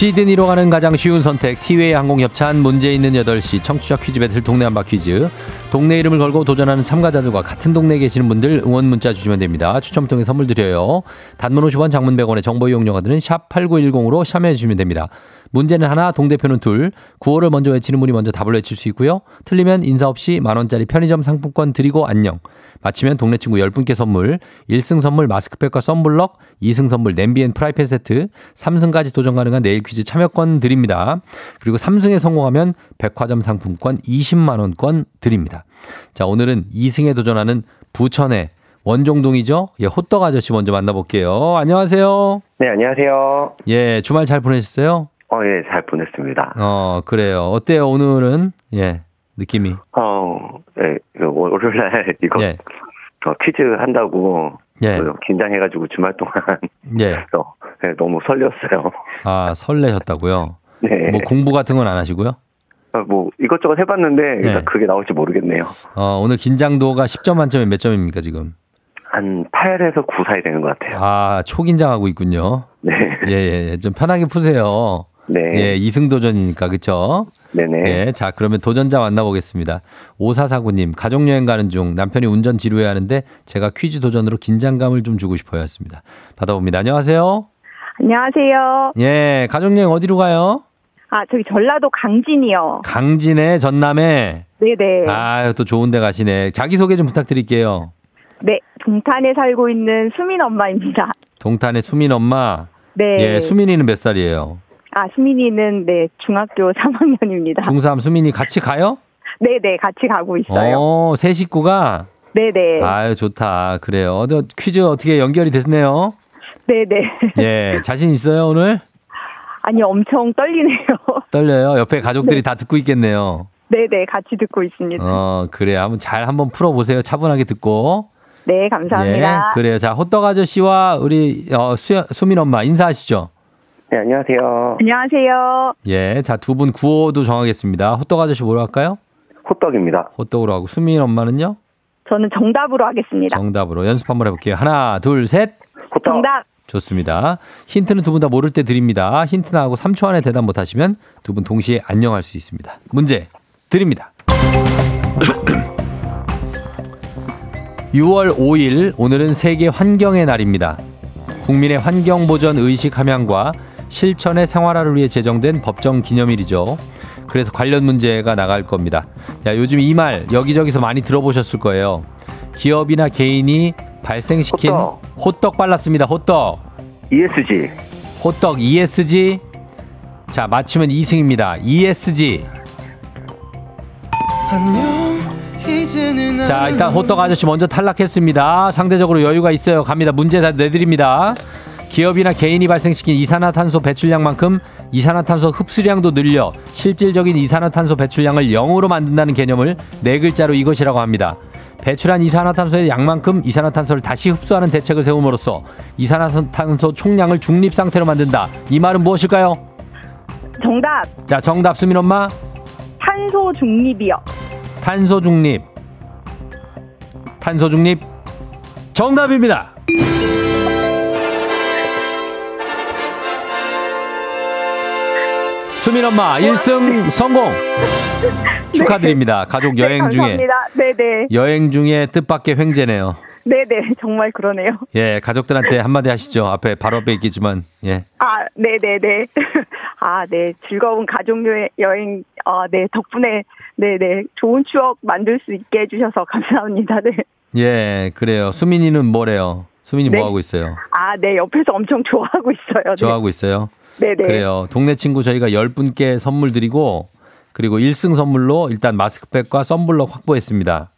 시드니로 가는 가장 쉬운 선택 티웨이 항공 협찬 문제 있는 8시 청취자 퀴즈 배틀 동네 한 바퀴즈 동네 이름을 걸고 도전하는 참가자들과 같은 동네에 계시는 분들 응원 문자 주시면 됩니다. 추첨 통해 선물 드려요. 단문 50원 장문 100원의 정보 이용료가 드는 샵 8910으로 참여해 주시면 됩니다. 문제는 하나, 동대표는 둘. 구호를 먼저 외치는 분이 먼저 답을 외칠 수 있고요. 틀리면 인사 없이 만원짜리 편의점 상품권 드리고 안녕. 마치면 동네 친구 10분께 선물, 1승 선물 마스크팩과 썬블럭, 2승 선물 냄비 and 프라이팬 세트, 3승까지 도전 가능한 내일 퀴즈 참여권 드립니다. 그리고 3승에 성공하면 백화점 상품권 20만원권 드립니다. 자, 오늘은 2승에 도전하는 부천의 원종동이죠? 예, 호떡 아저씨 먼저 만나볼게요. 안녕하세요. 네, 안녕하세요. 예, 주말 잘 보내셨어요? 어, 예, 잘 보냈습니다. 어, 그래요. 어때요, 오늘은? 예, 느낌이. 어, 예, 그 월- 월요일날 이거 예, 어, 퀴즈 한다고 예, 그 긴장해가지고 주말 동안 예. 어, 예, 너무 설렸어요. 아, 설레셨다고요? 네. 뭐 공부 같은 건 안 하시고요? 어, 뭐 이것저것 해봤는데 일단 네. 그게 나올지 모르겠네요. 어, 오늘 긴장도가 10점 만점에 몇 점입니까, 지금? 한 8에서 9 사이 되는 것 같아요. 아, 초긴장하고 있군요. 네, 예, 예, 예. 좀 편하게 푸세요. 네, 예, 이승 도전이니까, 그쵸? 네네. 예, 자, 그러면 도전자 만나보겠습니다. 5449님, 가족 여행 가는 중 남편이 운전 지루해 하는데 제가 퀴즈 도전으로 긴장감을 좀 주고 싶어요 했습니다. 받아봅니다. 안녕하세요. 안녕하세요. 예, 가족 여행 어디로 가요? 아, 저기 전라도 강진이요. 강진에 전남에. 네네. 아유, 또 좋은 데 가시네. 자기 소개 좀 부탁드릴게요. 네, 동탄에 살고 있는 수민 엄마입니다. 동탄의 수민 엄마. 네. 예, 수민이는 몇 살이에요? 아, 수민이는 네, 중학교 3학년입니다. 중3 수민이 같이 가요? 네 네, 같이 가고 있어요. 어, 새 식구가? 네 네. 아유, 좋다. 그래요. 어, 퀴즈 어떻게 연결이 됐네요. 네 네. 예, 자신 있어요, 오늘? 아니, 엄청 떨리네요. 떨려요? 옆에 가족들이 다 듣고 있겠네요. 네 네, 같이 듣고 있습니다. 어, 그래. 한번 잘 한번 풀어 보세요. 차분하게 듣고. 네, 감사합니다. 예, 그래요. 자, 호떡 아저씨와 우리, 어, 수, 수민 엄마 인사하시죠. 네, 안녕하세요. 안녕하세요. 예, 자, 두 분 구호도 정하겠습니다. 호떡 아저씨 뭐로 할까요? 호떡입니다. 호떡으로 하고, 수민 엄마는요? 저는 정답으로 하겠습니다. 정답으로 연습 한번 해볼게요. 하나, 둘, 셋. 호떡. 정답. 좋습니다. 힌트는 두 분 다 모를 때 드립니다. 힌트 나하고 3초 안에 대답 못하시면 두 분 동시에 안녕할 수 있습니다. 문제 드립니다. 6월 5일 오늘은 세계 환경의 날입니다. 국민의 환경 보전 의식 함양과 실천의 생활화를 위해 제정된 법정 기념일이죠. 그래서 관련 문제가 나갈 겁니다. 야, 요즘 이 말 여기저기서 많이 들어보셨을 거예요. 기업이나 개인이 발생시킨 호떡. 호떡 빨랐습니다. 호떡. ESG. 호떡 ESG. 자, 맞추면 2승입니다. ESG. 자, 일단 호떡 아저씨 먼저 탈락했습니다. 상대적으로 여유가 있어요. 갑니다. 문제 다 내드립니다. 기업이나 개인이 발생시킨 이산화탄소 배출량만큼 이산화탄소 흡수량도 늘려 실질적인 이산화탄소 배출량을 0으로 만든다는 개념을 네 글자로 이것이라고 합니다. 배출한 이산화탄소의 양만큼 이산화탄소를 다시 흡수하는 대책을 세움으로써 이산화탄소 총량을 중립 상태로 만든다. 이 말은 무엇일까요? 정답. 자, 정답 수민 엄마. 탄소 중립이요. 탄소 중립. 탄소 중립. 정답입니다. 수민 엄마 1승 성공. 축하드립니다. 가족 여행 네, 중에 감사합니다. 네네. 여행 중에 뜻밖의 횡재네요. 네네. 정말 그러네요. 예, 가족들한테 한마디 하시죠. 앞에 바로 앞에 있겠지만 예. 아, 네네네. 아, 네. 즐거운 가족 여행, 여행, 어, 네. 덕분에, 네네. 좋은 추억 만들 수 있게 해주셔서 감사합니다. 네. 예, 그래요. 수민이는 뭐래요? 수민이 네. 뭐 하고 있어요? 아, 네. 옆에서 엄청 좋아하고 있어요. 네. 좋아하고 있어요. 네네. 그래요. 동네 친구 저희가 10분께 선물 드리고 그리고 1승 선물로 일단 마스크팩과 썬블럭 확보했습니다.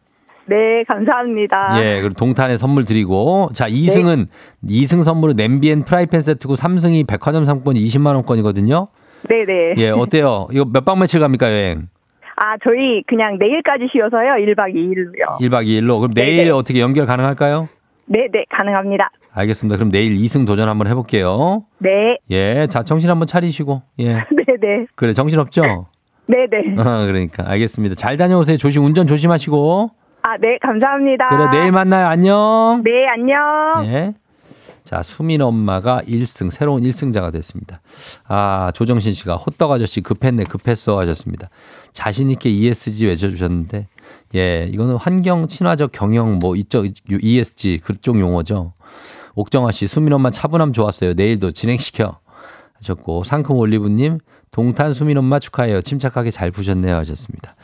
네, 감사합니다. 예, 그리고 동탄에 선물 드리고 자, 2승은 2승 선물은 냄비 and 프라이팬 세트고 3승이 백화점 상품권이 20만 원권이거든요. 네 네. 예, 어때요? 이거 몇 박 며칠 갑니까, 여행? 아, 저희 그냥 내일까지 쉬어서요. 1박 2일로요. 1박 2일로. 그럼 내일 네네. 어떻게 연결 가능할까요? 네 네, 가능합니다. 알겠습니다. 그럼 내일 2승 도전 한번 해 볼게요. 네, 예. 자, 정신 한번 차리시고. 예. 네네. 그래, 정신 없죠? 네네. 어, 그러니까 알겠습니다. 잘 다녀오세요. 조심 운전 조심하시고. 아, 네, 감사합니다. 그래, 내일 만나요. 안녕. 네, 안녕. 예. 자, 수민 엄마가 1승, 새로운 1승자가 됐습니다. 아, 조정신 씨가 호떡 아저씨 급했네, 급했어 하셨습니다. 자신있게 ESG 외쳐주셨는데, 예, 이거는 환경 친화적 경영 뭐 이쪽 ESG 그쪽 용어죠. 옥정아 씨, 수민 엄마 차분함 좋았어요. 내일도 진행시켜 하셨고, 상큼 올리브님, 동탄 수민 엄마 축하해요. 침착하게 잘 푸셨네요 하셨습니다.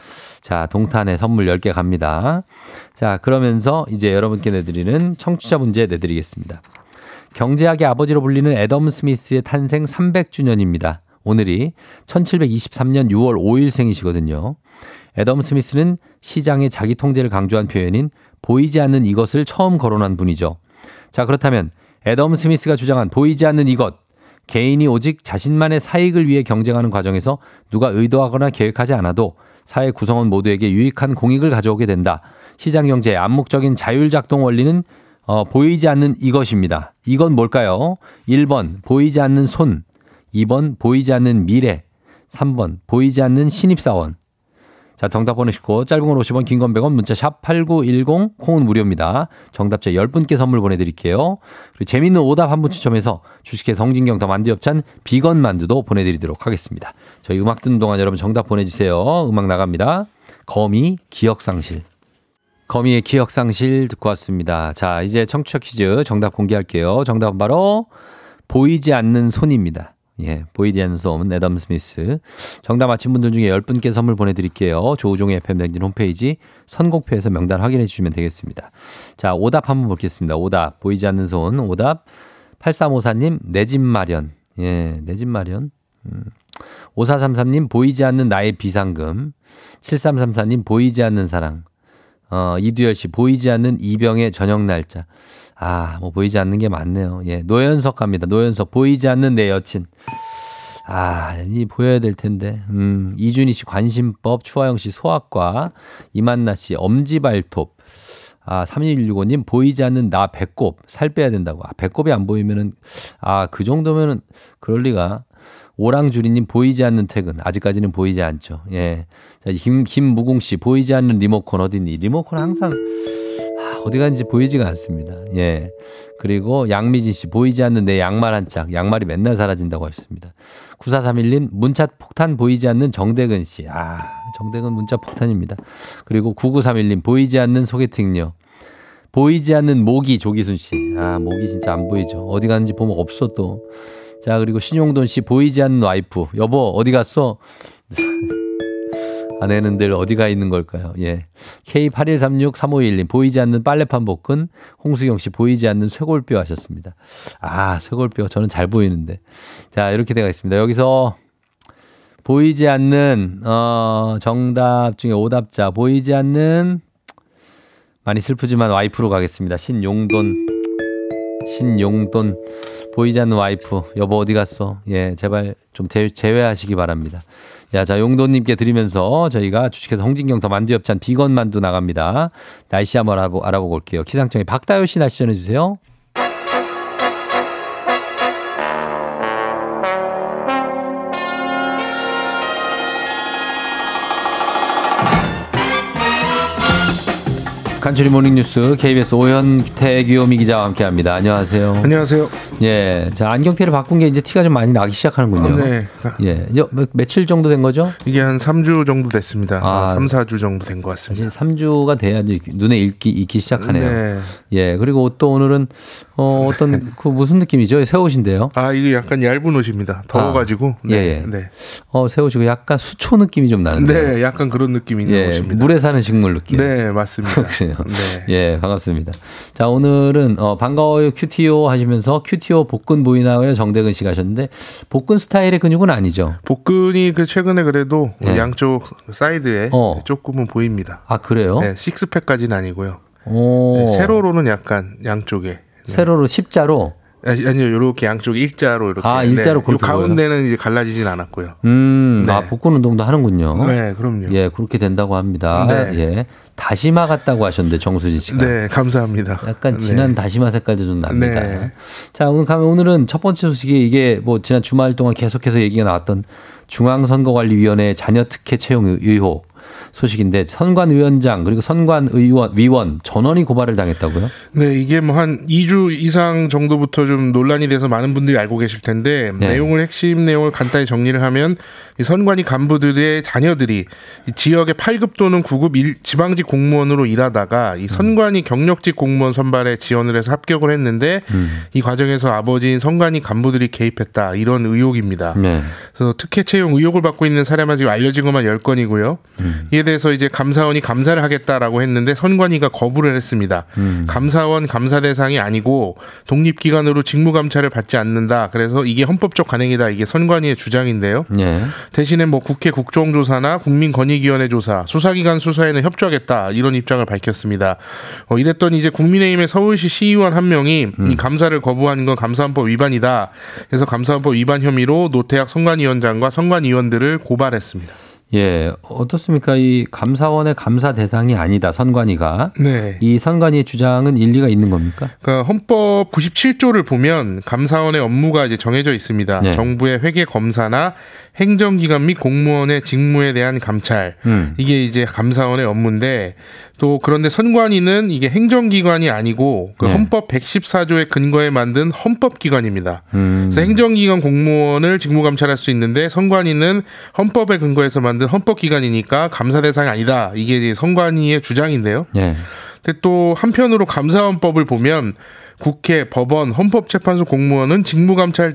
자, 동탄에 선물 10개 갑니다. 자, 그러면서 이제 여러분께 내드리는 청취자 문제 내드리겠습니다. 경제학의 아버지로 불리는 애덤 스미스의 탄생 300주년입니다. 오늘이 1723년 6월 5일 생이시거든요. 애덤 스미스는 시장의 자기 통제를 강조한 표현인 보이지 않는 이것을 처음 거론한 분이죠. 자, 그렇다면 애덤 스미스가 주장한 보이지 않는 이것, 개인이 오직 자신만의 사익을 위해 경쟁하는 과정에서 누가 의도하거나 계획하지 않아도 사회 구성원 모두에게 유익한 공익을 가져오게 된다. 시장 경제의 암묵적인 자율 작동 원리는 어, 보이지 않는 이것입니다. 이건 뭘까요? 1번 보이지 않는 손, 2번 보이지 않는 미래, 3번 보이지 않는 신입사원. 자, 정답 보내시고 짧은 건 50원, 긴 건 100원, 문자 샵 8910, 콩은 무료입니다. 정답자 10분께 선물 보내 드릴게요. 그리고 재밌는 오답 한 분 추첨해서 주식회 성진경 더 만두엽찬 비건 만두도 보내 드리도록 하겠습니다. 저희 음악 듣는 동안 여러분 정답 보내 주세요. 음악 나갑니다. 거미 기억 상실. 거미의 기억 상실 듣고 왔습니다. 자, 이제 청취자 퀴즈 정답 공개할게요. 정답은 바로 보이지 않는 손입니다. 예, 않는 손, 애덤 스미스. 정답 맞힌 분들 중에 10분께 선물 보내드릴게요. 조우종의 FM댕진 홈페이지 선곡표에서 명단 확인해 주시면 되겠습니다. 자, 오답 한번 보겠습니다. 오답. 보이지 않는 손. 오답. 8354님, 내 집 마련. 예, 내 집 마련. 음. 5433님, 보이지 않는 나의 비상금. 7334님, 보이지 않는 사랑. 어, 이두열 씨, 보이지 않는 이병의 저녁 날짜. 아, 뭐 보이지 않는 게 많네요. 예, 노현석 갑니다. 노현석, 보이지 않는 내 여친. 아, 이 보여야 될 텐데. 음, 이준희 씨 관심법, 추하영 씨 소아과, 이만나 씨 엄지발톱. 아, 3165님 보이지 않는 나 배꼽 살 빼야 된다고. 아, 배꼽이 안 보이면은 아, 그 정도면은 그럴 리가. 오랑주리님 보이지 않는 퇴근 아직까지는 보이지 않죠. 예. 자, 김 김무공 씨 보이지 않는 리모컨 어딨니? 리모컨 항상 아, 어디 갔는지 보이지가 않습니다. 예. 그리고 양미진 씨 보이지 않는 내 양말 한 짝. 양말이 맨날 사라진다고 하셨습니다. 9431님 문자 폭탄 보이지 않는 정대근 씨. 아, 정대근 문자 폭탄입니다. 그리고 9931님 보이지 않는 소개팅녀. 보이지 않는 모기 조기순 씨. 아, 모기 진짜 안 보이죠. 어디 갔는지 보면 없어 또. 자, 그리고 신용돈 씨 보이지 않는 와이프. 여보, 어디 갔어? 아내는 늘 어디가 있는 걸까요? 예. K81363521님, 보이지 않는 빨래판 복근. 홍수경 씨, 보이지 않는 쇄골뼈 하셨습니다. 아, 쇄골뼈. 저는 잘 보이는데. 자, 이렇게 되어 있습니다. 여기서 보이지 않는, 어, 정답 중에 오답자, 보이지 않는, 많이 슬프지만 와이프로 가겠습니다. 신용돈. 신용돈. 보이지 않는 와이프. 여보 어디 갔어? 예, 제발 좀 제, 제외하시기 바랍니다. 야, 자, 용돈님께 드리면서 저희가 주식회사 홍진경 더 만두 엽찬 비건 만두 나갑니다. 날씨 한번 알아보, 알아보고 올게요. 기상청에 박다효 씨 날씨 전해주세요. 간추리 모닝뉴스 KBS 오현태 귀요미 기자와 함께합니다. 안녕하세요. 안녕하세요. 예, 자 안경테를 바꾼 게 이제 티가 좀 많이 나기 시작하는군요. 네. 예, 이제 며- 며칠 정도 된 거죠? 이게 한 3주 정도 됐습니다. 아. 3, 4주 정도 된것 사실 같습니다. 3주가 돼야 눈에 익기, 익기 시작하네요. 네. 예, 그리고 또 오늘은 어, 어떤 그 무슨 느낌이죠? 새 옷인데요. 아, 이게 약간 얇은 옷입니다. 더워가지고. 예, 네. 예. 네. 어, 새 옷이고 약간 수초 느낌이 좀 나는데. 네, 약간 그런 느낌이 있는 예, 옷입니다. 물에 사는 식물 느낌. 네, 맞습니다. 그래요. 네. 예, 반갑습니다. 자, 오늘은 어, 반가워요 큐티오 하시면서 큐티오 복근 보이나요? 정대근 씨가 하셨는데 복근 스타일의 근육은 아니죠. 복근이 그 최근에 그래도 예. 양쪽 사이드에 어. 조금은 보입니다. 아, 그래요? 네, 식스팩까지는 아니고요. 오. 네, 세로로는 약간 양쪽에. 네. 세로로 십자로. 아니, 아니요, 이렇게 양쪽 일자로 이렇게. 아, 일자로 네. 그렇게 요 가운데는 이제 갈라지진 않았고요. 음, 네. 아, 복근 운동도 하는군요. 네, 그럼요. 예, 그렇게 된다고 합니다. 네. 예. 다시마 같다고 하셨는데 정수진 씨가. 네, 감사합니다. 약간 진한 네. 다시마 색깔도 좀 납니다. 네. 자, 오늘 가면 오늘은 첫 번째 소식이 이게 뭐 지난 주말 동안 계속해서 얘기가 나왔던 중앙선거관리위원회 자녀 특혜 채용 의- 의혹 소식인데 선관 위원장 그리고 선관 의원 위원 전원이 고발을 당했다고요? 네, 이게 뭐 한 2주 이상 정도부터 좀 논란이 돼서 많은 분들이 알고 계실 텐데 네. 내용을 핵심 내용을 간단히 정리를 하면 이 선관위 간부들의 자녀들이 이 지역의 8급 또는 9급 일, 지방직 공무원으로 일하다가 이 선관위 경력직 공무원 선발에 지원을 해서 합격을 했는데 이 과정에서 아버지인 선관위 간부들이 개입했다 이런 의혹입니다. 네. 그래서 특혜 채용 의혹을 받고 있는 사례만 지금 알려진 것만 10건이고요. 이에 대해서 이제 감사원이 감사를 하겠다라고 했는데 선관위가 거부를 했습니다. 감사원 감사 대상이 아니고 독립기관으로 직무감찰을 받지 않는다. 그래서 이게 헌법적 관행이다. 이게 선관위의 주장인데요. 예. 대신에 뭐 국회 국정조사나 국민권익위원회 조사, 수사기관 수사에는 협조하겠다 이런 입장을 밝혔습니다. 어, 이랬더니 이제 국민의힘의 서울시 시의원 한 명이 이 감사를 거부한 건 감사원법 위반이다. 그래서 감사원법 위반 혐의로 노태학 선관위원장과 선관위원들을 고발했습니다. 예. 어떻습니까? 이 감사원의 감사 대상이 아니다. 선관위가. 네. 이 선관위의 주장은 일리가 있는 겁니까? 그러니까 헌법 97조를 보면 감사원의 업무가 이제 정해져 있습니다. 네. 정부의 회계 검사나 행정기관 및 공무원의 직무에 대한 감찰 음. 이게 이제 감사원의 업무인데 또 그런데 선관위는 이게 행정기관이 아니고 그 네. 헌법 114조에 근거해 만든 헌법기관입니다. 음. 그래서 행정기관 공무원을 직무 감찰할 수 있는데 선관위는 헌법에 근거해서 만든 헌법기관이니까 감사 대상이 아니다. 이게 이제 선관위의 주장인데요. 예. 근데 또 한편으로 감사원법을 보면 국회, 법원, 헌법재판소 공무원은 직무감찰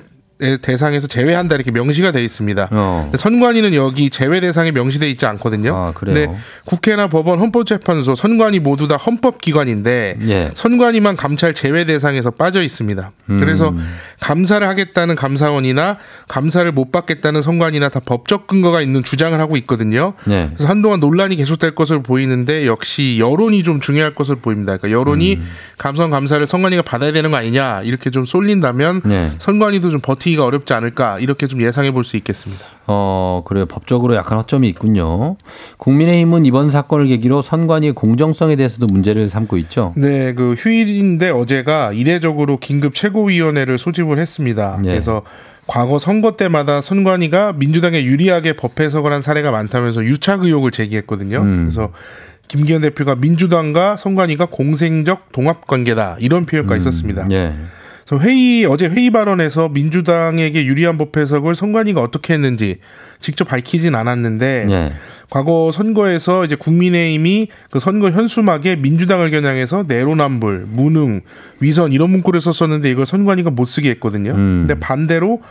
대상에서 제외한다 이렇게 명시가 돼 있습니다. 어. 선관위는 여기 제외 대상에 명시돼 있지 않거든요. 아, 그래요? 근데 국회나 법원, 헌법재판소, 선관위 모두 다 헌법기관인데 예. 선관위만 감찰 제외 대상에서 빠져 있습니다. 그래서 음. 감사를 하겠다는 감사원이나 감사를 못 받겠다는 선관위나 다 법적 근거가 있는 주장을 하고 있거든요. 네. 그래서 한동안 논란이 계속될 것으로 보이는데 역시 여론이 좀 중요할 것으로 보입니다. 그러니까 여론이 음. 감사원 감사를 선관위가 받아야 되는 거 아니냐 이렇게 좀 쏠린다면 네. 선관위도 좀 버티 기가 어렵지 않을까 이렇게 좀 예상해 볼 수 있겠습니다. 어, 그래요. 법적으로 약간 허점이 있군요. 국민의힘은 이번 사건을 계기로 선관위의 공정성에 대해서도 문제를 삼고 있죠. 네, 그 휴일인데 어제가 이례적으로 긴급 최고위원회를 소집을 했습니다. 네. 그래서 과거 선거 때마다 선관위가 민주당에 유리하게 법 해석을 한 사례가 많다면서 유착 의혹을 제기했거든요. 음. 그래서 김기현 대표가 민주당과 선관위가 공생적 동합 관계다 이런 표현까지 썼습니다. 예. 그래서 회의 어제 회의 발언에서 민주당에게 유리한 법 해석을 선관위가 어떻게 했는지 직접 밝히진 않았는데 예. 과거 선거에서 이제 국민의힘이 그 선거 현수막에 민주당을 겨냥해서 내로남불, 무능, 위선 이런 문구를 썼었는데 이걸 선관위가 못 쓰게 했거든요. 음. 근데 반대로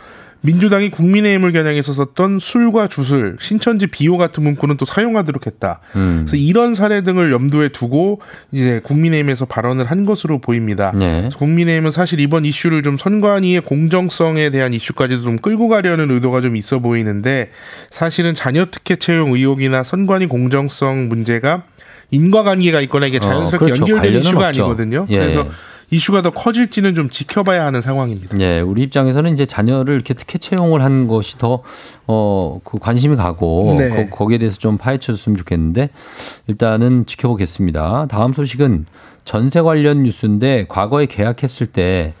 민주당이 국민의힘을 겨냥해서 썼던 술과 주술, 신천지 비호 같은 문구는 또 사용하도록 했다. 음. 그래서 이런 사례 등을 염두에 두고 이제 국민의힘에서 발언을 한 것으로 보입니다. 네. 국민의힘은 사실 이번 이슈를 좀 선관위의 공정성에 대한 이슈까지도 좀 끌고 가려는 의도가 좀 있어 보이는데 사실은 자녀 특혜 채용 의혹이나 선관위 공정성 문제가 인과관계가 있거나 이게 자연스럽게 어, 그렇죠. 연결되는 관련은 이슈가 없죠. 아니거든요. 예. 그래서 이슈가 더 커질지는 좀 지켜봐야 하는 상황입니다. 예, 우리 입장에서는 이제 자녀를 이렇게 특혜 채용을 한 것이 더, 어, 그 관심이 가고, 네. 거, 기에 대해서 좀 파헤쳐줬으면 좋겠는데, 일단은 지켜보겠습니다. 다음 소식은 전세 관련 뉴스인데, 과거에 계약했을 때,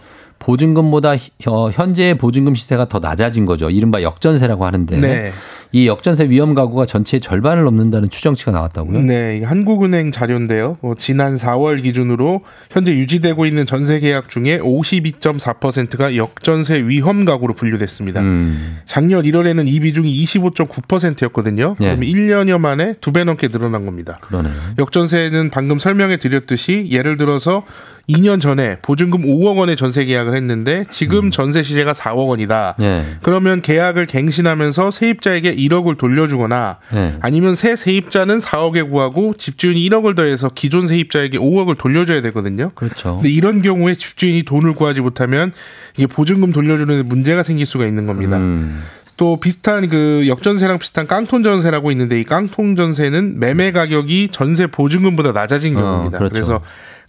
보증금보다 히- 어, 현재의 보증금 시세가 더 낮아진 거죠. 이른바 역전세라고 하는데, 네. 이 역전세 위험 가구가 전체의 절반을 넘는다는 추정치가 나왔다고요? 네, 한국은행 자료인데요. 어, 지난 4월 기준으로 현재 유지되고 있는 전세 계약 중에 52.4%가 역전세 위험 가구로 분류됐습니다. 음, 작년 1월에는 이 비중이 25.9%였거든요. 예. 그러면 1년여 만에 두 배 넘게 늘어난 겁니다. 그러네요. 역전세는 방금 설명해 드렸듯이 예를 들어서 2년 전에 보증금 5억 원의 전세 계약을 했는데 지금 전세 시세가 4억 원이다. 예. 그러면 계약을 갱신하면서 세입자에게 1억을 돌려주거나 예. 아니면 새 세입자는 4억에 구하고 집주인이 1억을 더해서 기존 세입자에게 5억을 돌려줘야 되거든요. 그렇죠. 근데 이런 경우에 집주인이 돈을 구하지 못하면 이게 보증금 돌려주는 데 문제가 생길 수가 있는 겁니다. 음, 또 비슷한 그 역전세랑 비슷한 깡통 전세라고 있는데 이 깡통 전세는 매매 가격이 전세 보증금보다 낮아진 어, 경우입니다. 그렇죠. 그래서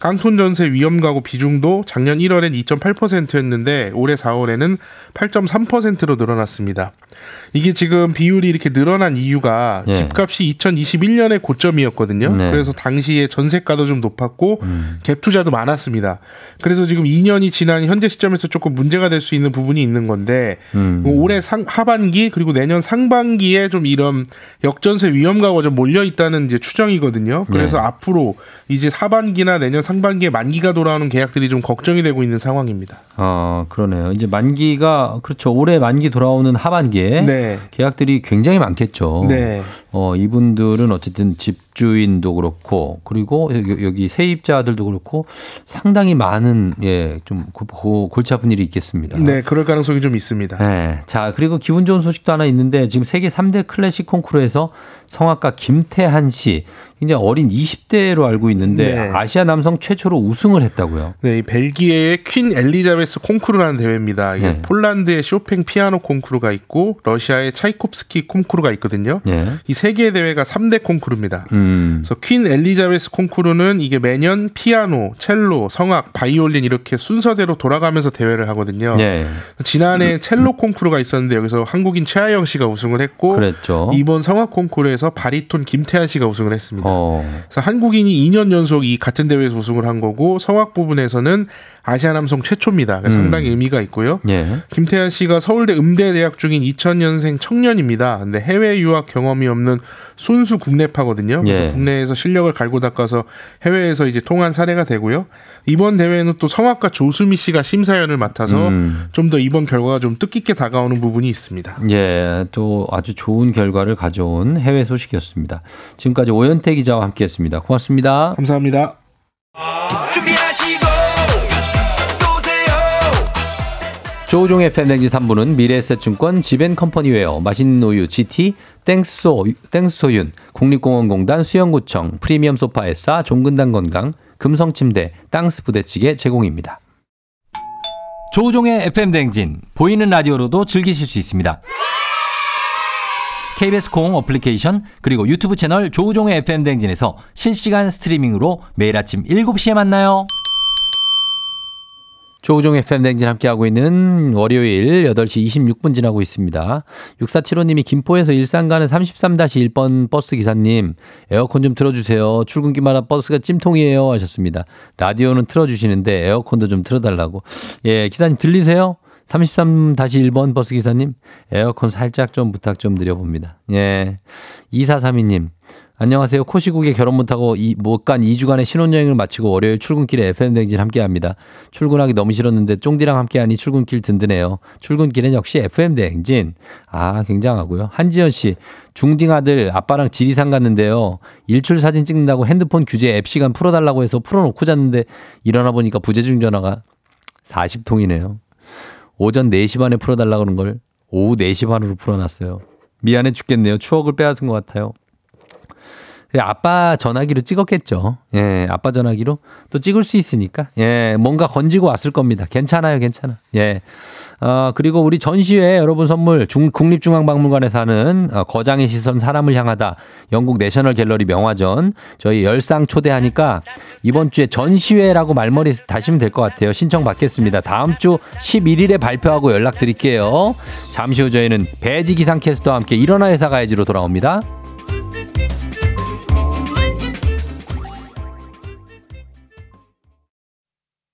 깡통 전세 위험 가구 비중도 작년 1월엔 2.8%였는데 올해 4월에는 8.3%로 늘어났습니다. 이게 지금 비율이 이렇게 늘어난 이유가 예. 집값이 2021년에 고점이었거든요. 네. 그래서 당시에 전세가도 좀 높았고 음. 갭 투자도 많았습니다. 그래서 지금 2년이 지난 현재 시점에서 조금 문제가 될 수 있는 부분이 있는 건데 음. 올해 상, 하반기 그리고 내년 상반기에 좀 이런 역전세 위험가가 좀 몰려 있다는 이제 추정이거든요. 그래서 네. 앞으로 이제 하반기나 내년 상 반기에 만기가 돌아오는 계약들이 좀 걱정이 되고 있는 상황입니다. 어, 그러네요. 이제 만기가 그렇죠. 올해 만기 돌아오는 하반기에 네. 계약들이 굉장히 많겠죠. 네. 어, 이분들은 어쨌든 집 주인도 그렇고 그리고 여기, 세입자들도 그렇고 상당히 많은 예, 좀 고- 고- 골치 아픈 일이 있겠습니다. 네, 그럴 가능성이 좀 있습니다. 네. 자, 그리고 기분 좋은 소식도 하나 있는데 지금 세계 3대 클래식 콩쿠르에서 성악가 김태한 씨 굉장히 어린 20대로 알고 있는데 네. 아시아 남성 최초로 우승을 했다고요. 네, 이 벨기에의 퀸 엘리자베스 콩쿠르라는 대회입니다. 이게 네. 폴란드의 쇼팽 피아노 콩쿠르가 있고 러시아의 차이콥스키 콩쿠르가 있거든요. 예. 이세개 대회가 3대 콩쿠르입니다. 음. 그래서 퀸 엘리자베스 콩쿠르는 이게 매년 피아노, 첼로, 성악, 바이올린 이렇게 순서대로 돌아가면서 대회를 하거든요. 예. 지난해 첼로 콩쿠르가 있었는데 여기서 한국인 최하영 씨가 우승을 했고 그랬죠. 이번 성악 콩쿠르에서 바리톤 김태한 씨가 우승을 했습니다. 어. 그래서 한국인이 2년 연속 이 같은 대회에서 우승을 한 거고 성악 부분에서는 아시아 남성 최초입니다. 음. 상당히 의미가 있고요. 예. 김태한 씨가 서울대 음대 대학 중인 2000년생 청년입니다. 근데 해외 유학 경험이 없는 순수 국내파거든요. 그래서 예. 국내에서 실력을 갈고 닦아서 해외에서 이제 통한 사례가 되고요. 이번 대회는 또 성악가 조수미 씨가 심사위원을 맡아서 음. 좀더 이번 결과가 좀 뜻깊게 다가오는 부분이 있습니다. 예, 또 아주 좋은 결과를 가져온 해외 소식이었습니다. 지금까지 오현태 기자와 함께했습니다. 고맙습니다. 감사합니다. 준비하 조우종의 팬데지 3부는 미래에셋증권 지벤컴퍼니웨어 맛있는 우유 GT 땡스소 땡스소윤 국립공원공단 수영구청 프리미엄 소파에싸 종근당 건강 금성침대 땅스 부대찌개 제공입니다. 조우종의 FM 댕진 보이는 라디오로도 즐기실 수 있습니다. KBS 콩 어플리케이션 그리고 유튜브 채널 조우종의 FM 댕진에서 실시간 스트리밍으로 매일 아침 7시에 만나요. 조우종의 FM 대행진 함께하고 있는 월요일 8시 26분 지나고 있습니다. 6475님이 김포에서 일산 가는 33-1번 버스 기사님, 에어컨 좀 틀어주세요. 출근길마다 버스가 찜통이에요. 하셨습니다. 라디오는 틀어주시는데 에어컨도 좀 틀어달라고. 예, 기사님 들리세요? 33-1번 버스 기사님, 에어컨 살짝 좀 부탁 좀 드려봅니다. 예. 2432님, 안녕하세요. 코시국에 결혼 못하고 못간 2주간의 신혼여행을 마치고 월요일 출근길에 FM 대행진 함께 합니다. 출근하기 너무 싫었는데 쫑디랑 함께하니 출근길 든든해요. 출근길엔 역시 FM댕진. 아, 굉장하고요. 한지연 씨, 중딩 아들 아빠랑 지리산 갔는데요. 일출 사진 찍는다고 핸드폰 규제 앱 시간 풀어달라고 해서 풀어놓고 잤는데 일어나 보니까 부재중 전화가 40통이네요. 오전 4시 반에 풀어달라고 그런 걸 오후 4시 반으로 풀어놨어요. 미안해 죽겠네요. 추억을 빼앗은 것 같아요. 그 아빠 전화기로 찍었겠죠. 예, 아빠 전화기로 또 찍을 수 있으니까. 예, 뭔가 건지고 왔을 겁니다. 괜찮아요, 괜찮아. 예. 어, 그리고 우리 전시회 여러분 선물 중, 국립중앙박물관에서 하는 어, 거장의 시선 사람을 향하다 영국 내셔널 갤러리 명화전 저희 열상 초대하니까 이번 주에 전시회라고 말머리 다시면 될 것 같아요. 신청 받겠습니다. 다음 주 11일에 발표하고 연락드릴게요. 잠시 후 저희는 배지 기상 캐스터와 함께 일어나 회사 가야지로 돌아옵니다.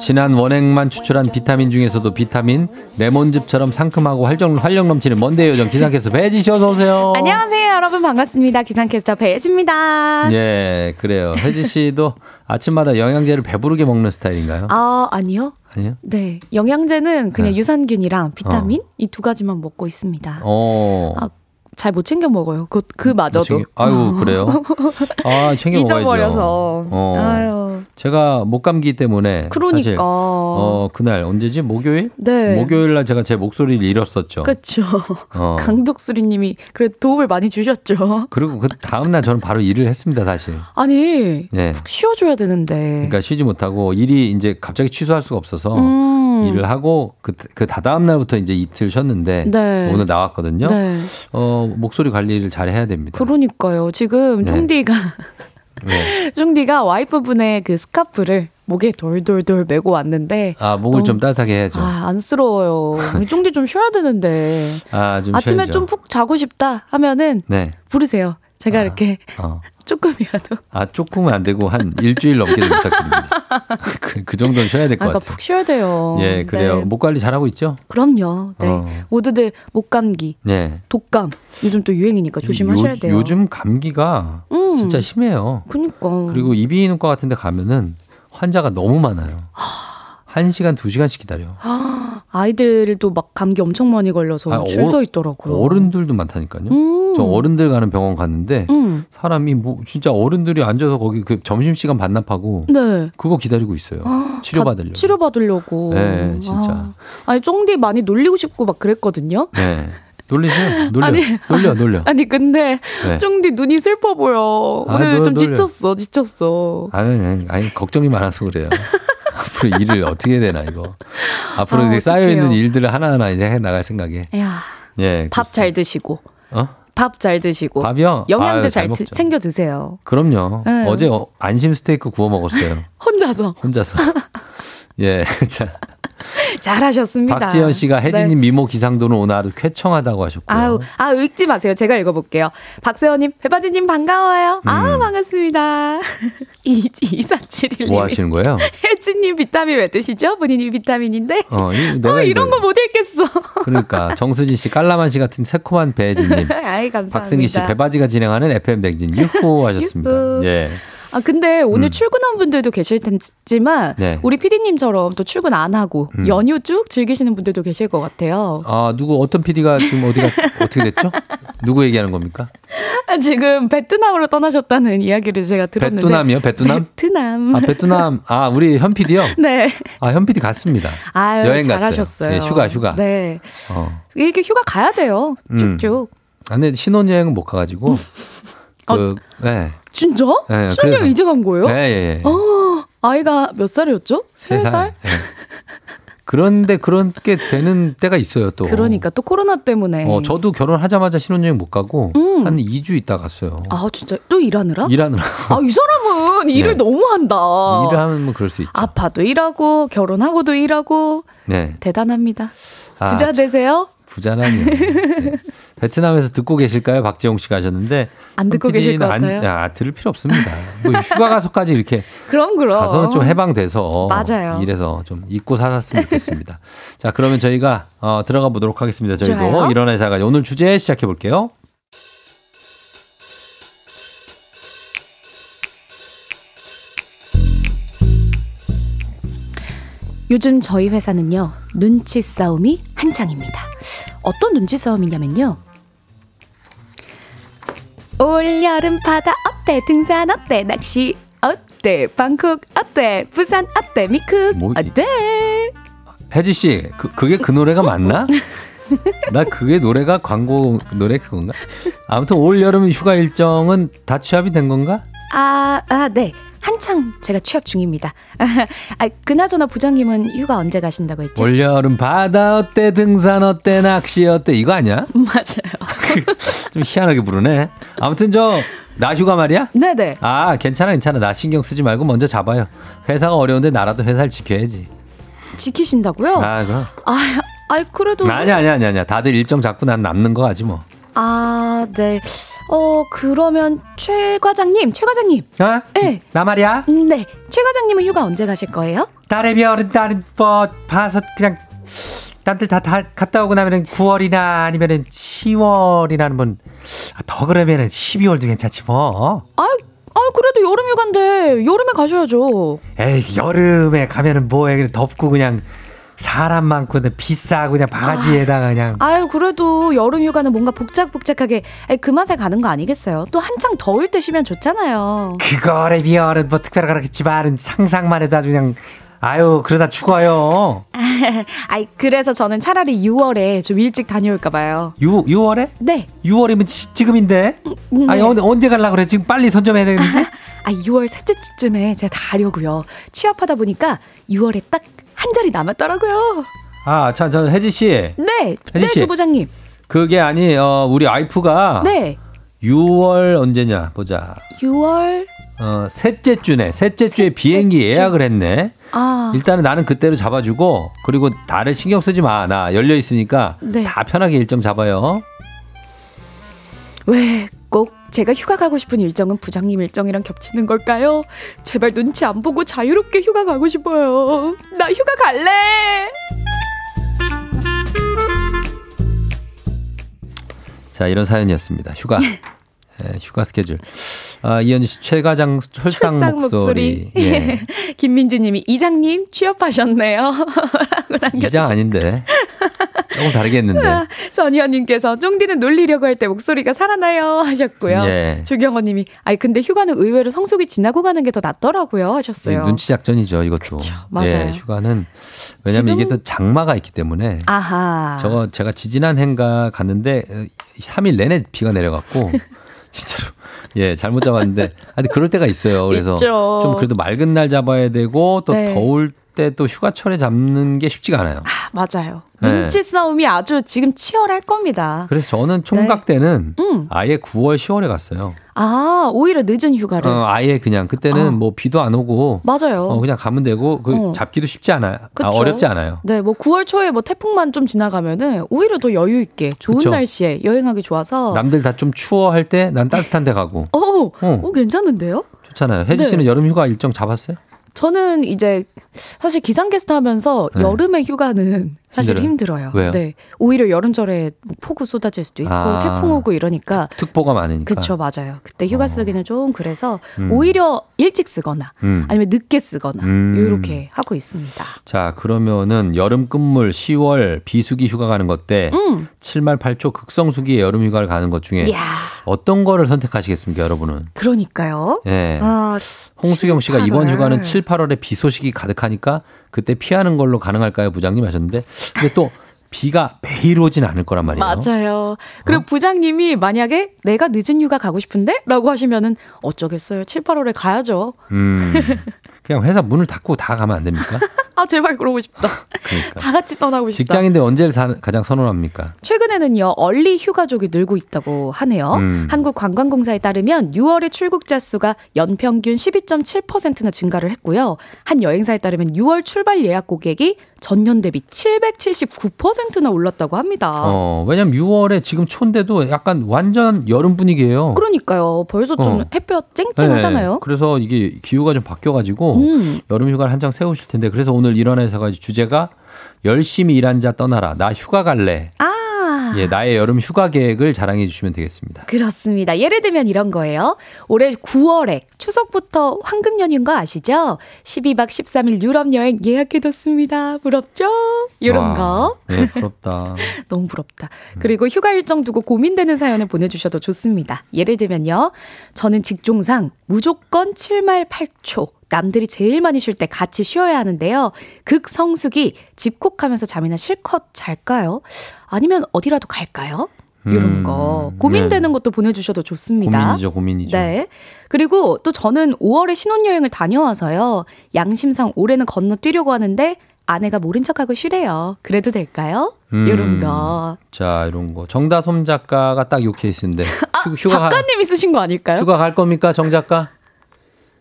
진한 원액만 추출한 비타민 중에서도 비타민 레몬즙처럼 상큼하고 활력, 활력 넘치는 먼데 요정 기상캐스터 배지 씨 어서 오세요. 안녕하세요, 여러분 반갑습니다. 기상캐스터 배지입니다. 예, 그래요. 혜지 씨도 아침마다 영양제를 배부르게 먹는 스타일인가요? 아 아니요. 아니요? 네, 영양제는 그냥 네. 유산균이랑 비타민 이두 가지만 먹고 있습니다. 어. 아, 잘못 챙겨 먹어요. 그, 그 마저도. 챙겨- 아유, 그래요? 아, 챙겨 먹어야죠. 잊어버려서. 어. 아유. 제가 목 감기 때문에 그러니까. 사실 어, 그날 언제지? 목요일? 네. 목요일 날 제가 제 목소리를 잃었었죠. 그렇죠. 어. 강독수리님이 그래 도 도움을 많이 주셨죠. 그리고 그 다음 날 저는 바로 일을 했습니다, 사실. 아니 예. 쉬어줘야 되는데. 그러니까 쉬지 못하고 일이 이제 갑자기 취소할 수가 없어서 음. 일을 하고 그, 그 다다음 날부터 이제 이틀 쉬었는데 네. 오늘 나왔거든요. 네. 어, 목소리 관리를 잘 해야 됩니다. 그러니까요. 지금 네. 쫑디가 네. 쫑디가 와이프분의 그 스카프를 목에 돌돌돌 메고 왔는데 아, 목을 좀 따뜻하게 해야죠. 아 안쓰러워요. 우리 쫑디 좀 쉬어야 되는데 아, 좀 아침에. 좀 푹 자고 싶다 하면은 네. 부르세요. 제가 아. 이렇게 어. 조금이라도 아, 조금은 안 되고 한 일주일 넘게 좀 부탁드립니다. 그, 그 정도는 쉬어야 될 아, 것 그러니까 같아요. 푹 쉬어야 돼요. 예, 그래요. 네. 목 관리 잘하고 있죠? 그럼요. 네. 어. 모두들 목 감기, 네. 독감 요즘 또 유행이니까 조심하셔야 요, 돼요. 요즘 감기가 음. 진짜 심해요. 그니까. 그리고 이비인후과 같은 데 가면은 환자가 너무 많아요. 한 시간, 두 시간씩 기다려. 아이들도 막 감기 엄청 많이 걸려서 아, 줄서 어- 있더라고요. 어른들도 많다니까요. 음. 저 어른들 가는 병원 갔는데 음. 사람이 뭐 진짜 어른들이 앉아서 거기 그 점심 시간 반납하고 네. 그거 기다리고 있어요. 치료 받으려고. 치료 받으려고. 네, 진짜. 아, 니 쫑디 많이 놀리고 싶고 막 그랬거든요. 네. 놀리세요. 놀려. 아니. 놀려, 놀려. 아니 근데 네. 쫑디 눈이 슬퍼 보여. 아, 오늘 놀- 좀 놀려. 지쳤어, 지쳤어. 아니, 아니, 아니, 걱정이 많아서 그래요. 앞으로 일을 어떻게 해야 되나, 이거. 앞으로 아, 이제 쌓여 있는 어떡해요. 일들을 하나하나 이제 해 나갈 생각에. 야, 예. 밥 잘 드시고, 어? 밥 잘 드시고, 밥이요? 영양제 아유, 잘 잘. 챙겨 드세요. 그럼요. 네. 어제 어, 안심 스테이크 구워 먹었어요. 혼자서 혼자서. 예. 자, 잘하셨습니다. 박지현 씨가 네. 혜진님 미모 기상도는 오늘 하루 쾌청하다고 하셨고요. 아우, 아, 읽지 마세요. 제가 읽어볼게요. 박세원님, 배바지님 반가워요. 아, 음. 반갑습니다. 이, 이사칠일님. 뭐 하시는 거예요? 혜진님 비타민 왜 드시죠? 본인이 비타민인데. 어, 이, 내가 어, 이런 거 못 읽겠어. 그러니까 정수진 씨, 깔라만 씨 같은 새콤한 배혜진님, 아이, 감사합니다. 박승기 씨, 배바지가 진행하는 FM 댕진 유호 하셨습니다. 유후. 예. 아, 근데 오늘 음. 출근한 분들도 계실 테지만, 네. 우리 피디님처럼 또 출근 안 하고, 음. 연휴 쭉 즐기시는 분들도 계실 것 같아요. 아 누구 어떤 PD가 지금 어디가 어떻게 됐죠? 누구 얘기하는 겁니까? 아, 지금 베트남으로 떠나셨다는 이야기를 제가 들었는데. 베트남이요? 베트남? 베트남. 아 베트남 아 우리 현 PD요? 네. 아현 PD 갔습니다. 아유, 여행 갔어요. 잘하셨어요. 네, 휴가 휴가. 네. 어. 이렇게 휴가 가야 돼요. 음. 쭉쭉. 아, 근데 신혼여행은 못 가가지고 어. 그 네. 진짜? 네, 신혼여행 그래서- 이제 간 거예요? 예, 예, 예. 어, 아이가 몇 살이었죠? 세 살? 예. 그런데 그렇게 되는 때가 있어요, 또. 그러니까 또 코로나 때문에. 어, 저도 결혼하자마자 신혼여행 못 가고 음. 한 2주 있다 갔어요. 아 진짜 또 일하느라? 일하느라. 아 이 사람은 일을 네. 너무 한다. 일을 하면 뭐 그럴 수 있죠. 아파도 일하고 결혼하고도 일하고 네. 대단합니다. 아, 부자 되세요? 부자라니요. 네. 베트남에서 듣고 계실까요? 박재홍 씨가 하셨는데. 안 듣고 계실 것 안- 같아요. 아, 들을 필요 없습니다. 뭐 휴가 가서까지 이렇게 그럼 그럼. 가서는 좀 해방돼서 맞아요. 이래서 좀 잊고 살았으면 좋겠습니다. 자, 그러면 저희가 어, 들어가 보도록 하겠습니다. 저희도 좋아요. 일어나 사가 오늘 주제 시작해 볼게요. 요즘 저희 회사는요 눈치 싸움이 한창입니다. 어떤 눈치 싸움이냐면요. 올 여름 바다 어때 등산 어때 낚시 어때 방콕 어때 부산 어때 미쿡 뭐 이- 어때 혜지 씨, 그, 그게 그 노래가 맞나? 나 그게 노래가 광고 노래 그건가? 아무튼 올 여름 휴가 일정은 다 취합이 된 건가? 아, 아, 네. 한창 제가 취업 중입니다. 아, 그나저나 부장님은 휴가 언제 가신다고 했죠? 올 여름 바다 어때 등산 어때 낚시 어때 이거 아니야? 맞아요. 좀 희한하게 부르네. 아무튼 저 나 휴가 말이야? 네네. 아 괜찮아 괜찮아 나 신경 쓰지 말고 먼저 잡아요. 회사가 어려운데 나라도 회사를 지켜야지. 지키신다고요? 아 그럼. 아, 아, 그래도. 아니야 아니야 아니야. 다들 일정 잡고 난 남는 거 가지 뭐. 아, 네. 어, 그러면 최 과장님, 최 과장님. 어? 네. 나 말이야? 네. 최 과장님은 휴가 언제 가실 거예요? 딸의 별은 딸은 뭐 봐서 그냥 딴들 다, 다 갔다 오고 나면은 9월이나 아니면은 10월이라는 분더 그러면은 12월도 괜찮지 뭐. 아, 아, 그래도 여름 휴가인데 여름에 가셔야죠. 에이 여름에 가면은 그냥 덥고 그냥 사람 많고 근데 비싸고 그냥 바가지에다가 그냥 아유, 그래도 여름 휴가는 뭔가 복작복작하게 그 맛에 가는 거 아니겠어요? 또 한창 더울 때 쉬면 좋잖아요. 그거래 비열은 뭐 특별히 그렇겠지만 상상만 해도 아주 그냥 아유 그러다 죽어요. 아이, 그래서 저는 차라리 6월에 좀 일찍 다녀올까 봐요. 6 6월에? 네. 6월이면 지, 지금인데. 네. 아니 언제 언제 갈라 그래? 지금 빨리 선점해야 되는지. 아, 6월 셋째 주쯤에 제가 다 하려고요. 취업하다 보니까 6월에 딱 한 자리 남았더라고요. 아, 참, 저 혜지 씨. 네, 네, 혜지 씨. 주부장님. 그게 아니, 어, 우리 와이프가 네, 6월 언제냐 보자. 6월. 어, 셋째 주네. 셋째 주에 비행기 주. 예약을 했네. 아, 일단은 나는 그때로 잡아주고 그리고 나를 신경 쓰지 마. 나 열려 있으니까 네. 다 편하게 일정 잡아요. 왜 꼭 제가 휴가 가고 싶은 일정은 부장님 일정이랑 겹치는 걸까요? 제발 눈치 안 보고 자유롭게 휴가 가고 싶어요. 나 휴가 갈래. 자, 이런 사연이었습니다. 휴가. 예, 휴가 스케줄. 아, 이현주 씨 최가장 철상, 철상 목소리. 예. 김민지 님이 이장님 취업하셨네요. 라고 남겨주셨- 이장 아닌데. 조금 다르게 했는데. 전희연님께서 쫑디는 놀리려고 할 때 목소리가 살아나요 하셨고요. 예. 주경호님이 아이 근데 휴가는 의외로 성수기 지나고 가는 게 더 낫더라고요 하셨어요. 눈치 작전이죠, 이것도. 그쵸, 맞아요. 예, 휴가는 왜냐면 지금- 이게 또 장마가 있기 때문에 아하. 저거 제가 지지난 해인가 갔는데 3일 내내 비가 내려갖고 진짜로 예 잘못 잡았는데 아니 그럴 때가 있어요. 그래서 있죠. 좀 그래도 맑은 날 잡아야 되고 또 네. 더울 때 또 휴가철에 잡는 게 쉽지가 않아요. 아, 맞아요. 네. 눈치 싸움이 아주 지금 치열할 겁니다. 그래서 저는 총각 때는 음. 아예 9월 10월에 갔어요. 아 오히려 늦은 휴가를. 어, 아예 그냥 그때는 아. 뭐 비도 안 오고 맞아요. 어, 그냥 가면 되고 그 어. 잡기도 쉽지 않아요. 아, 어렵지 않아요. 네, 뭐 9월 초에 뭐 태풍만 좀 지나가면은 오히려 더 여유 있게 좋은 그쵸. 날씨에 여행하기 좋아서. 남들 다 좀 추워 할 때 난 따뜻한 데 가고 어, 어. 어, 괜찮은데요? 좋잖아요. 혜지 네. 씨는 여름 휴가 일정 잡았어요? 저는 이제 사실 기상캐스터 하면서 네. 여름의 휴가는 사실 힘들어요? 힘들어요. 왜요? 네. 오히려 여름철에 뭐 폭우 쏟아질 수도 있고 아. 태풍 오고 이러니까 특 보가 많으니까. 그쵸 맞아요. 그때 휴가 어. 쓰기는 좀 그래서 음. 오히려 일찍 쓰거나 음. 아니면 늦게 쓰거나 음. 이렇게 하고 있습니다. 자, 그러면은 여름 끝물 10월 비수기 휴가 가는 것때 음. 7말 8초 극성수기에 여름 휴가를 가는 것 중에 이야. 어떤 거를 선택하시겠습니까, 여러분은? 그러니까요. 예. 아, 홍수경 씨가 7, 이번 8월. 휴가는 7, 8월에 비 소식이 가득하니까 그때 피하는 걸로 가능할까요, 부장님 하셨는데. 근데 또 비가 매일 오진 않을 거란 말이에요. 맞아요. 그리고 어? 부장님이 만약에 내가 늦은 휴가 가고 싶은데? 라고 하시면은 어쩌겠어요. 7, 8월에 가야죠. 음. 그냥 회사 문을 닫고 다 가면 안 됩니까? 아 제발 그러고 싶다. 그러니까. 다 같이 떠나고 싶다. 직장인데 언제를 사- 가장 선호합니까? 최근에는요 얼리 휴가족이 늘고 있다고 하네요. 음. 한국관광공사에 따르면 6월의 출국자 수가 연평균 12.7%나 증가를 했고요. 한 여행사에 따르면 6월 출발 예약 고객이 전년 대비 779%나 올랐다고 합니다. 어, 왜냐면 6월에 지금 초인데도 약간 완전 여름 분위기예요. 그러니까요. 벌써 좀 어. 햇볕 쨍쨍하잖아요. 네, 그래서 이게 기후가 좀 바뀌어가지고 음. 여름 휴가를 한장 세우실 텐데 그래서 오늘 일어나서가 주제가 열심히 일한 자 떠나라. 나 휴가 갈래. 아. 예, 나의 여름 휴가 계획을 자랑해 주시면 되겠습니다. 그렇습니다. 예를 들면 이런 거예요. 올해 9월에 추석부터 황금 연휴인 거 아시죠? 12박 13일 유럽 여행 예약해 뒀습니다. 부럽죠? 이런 와, 거. 네, 부럽다. 너무 부럽다. 그리고 휴가 일정 두고 고민되는 사연을 보내 주셔도 좋습니다. 예를 들면요. 저는 직종상 무조건 7말 8초. 남들이 제일 많이 쉴 때 같이 쉬어야 하는데요. 극성숙이 집콕하면서 잠이나 실컷 잘까요? 아니면 어디라도 갈까요? 이런 음, 거. 고민되는 것도 보내주셔도 좋습니다. 고민이죠, 고민이죠. 네. 그리고 또 저는 5월에 신혼여행을 다녀와서요. 양심상 올해는 건너뛰려고 하는데 아내가 모른 척하고 쉬래요. 그래도 될까요? 음, 이런 거. 자, 이런 거. 정다솜 작가가 딱 요 케이스인데. 휴, 휴가, 가- 아, 작가님이 쓰신 거 아닐까요? 휴가 갈 겁니까, 정 작가?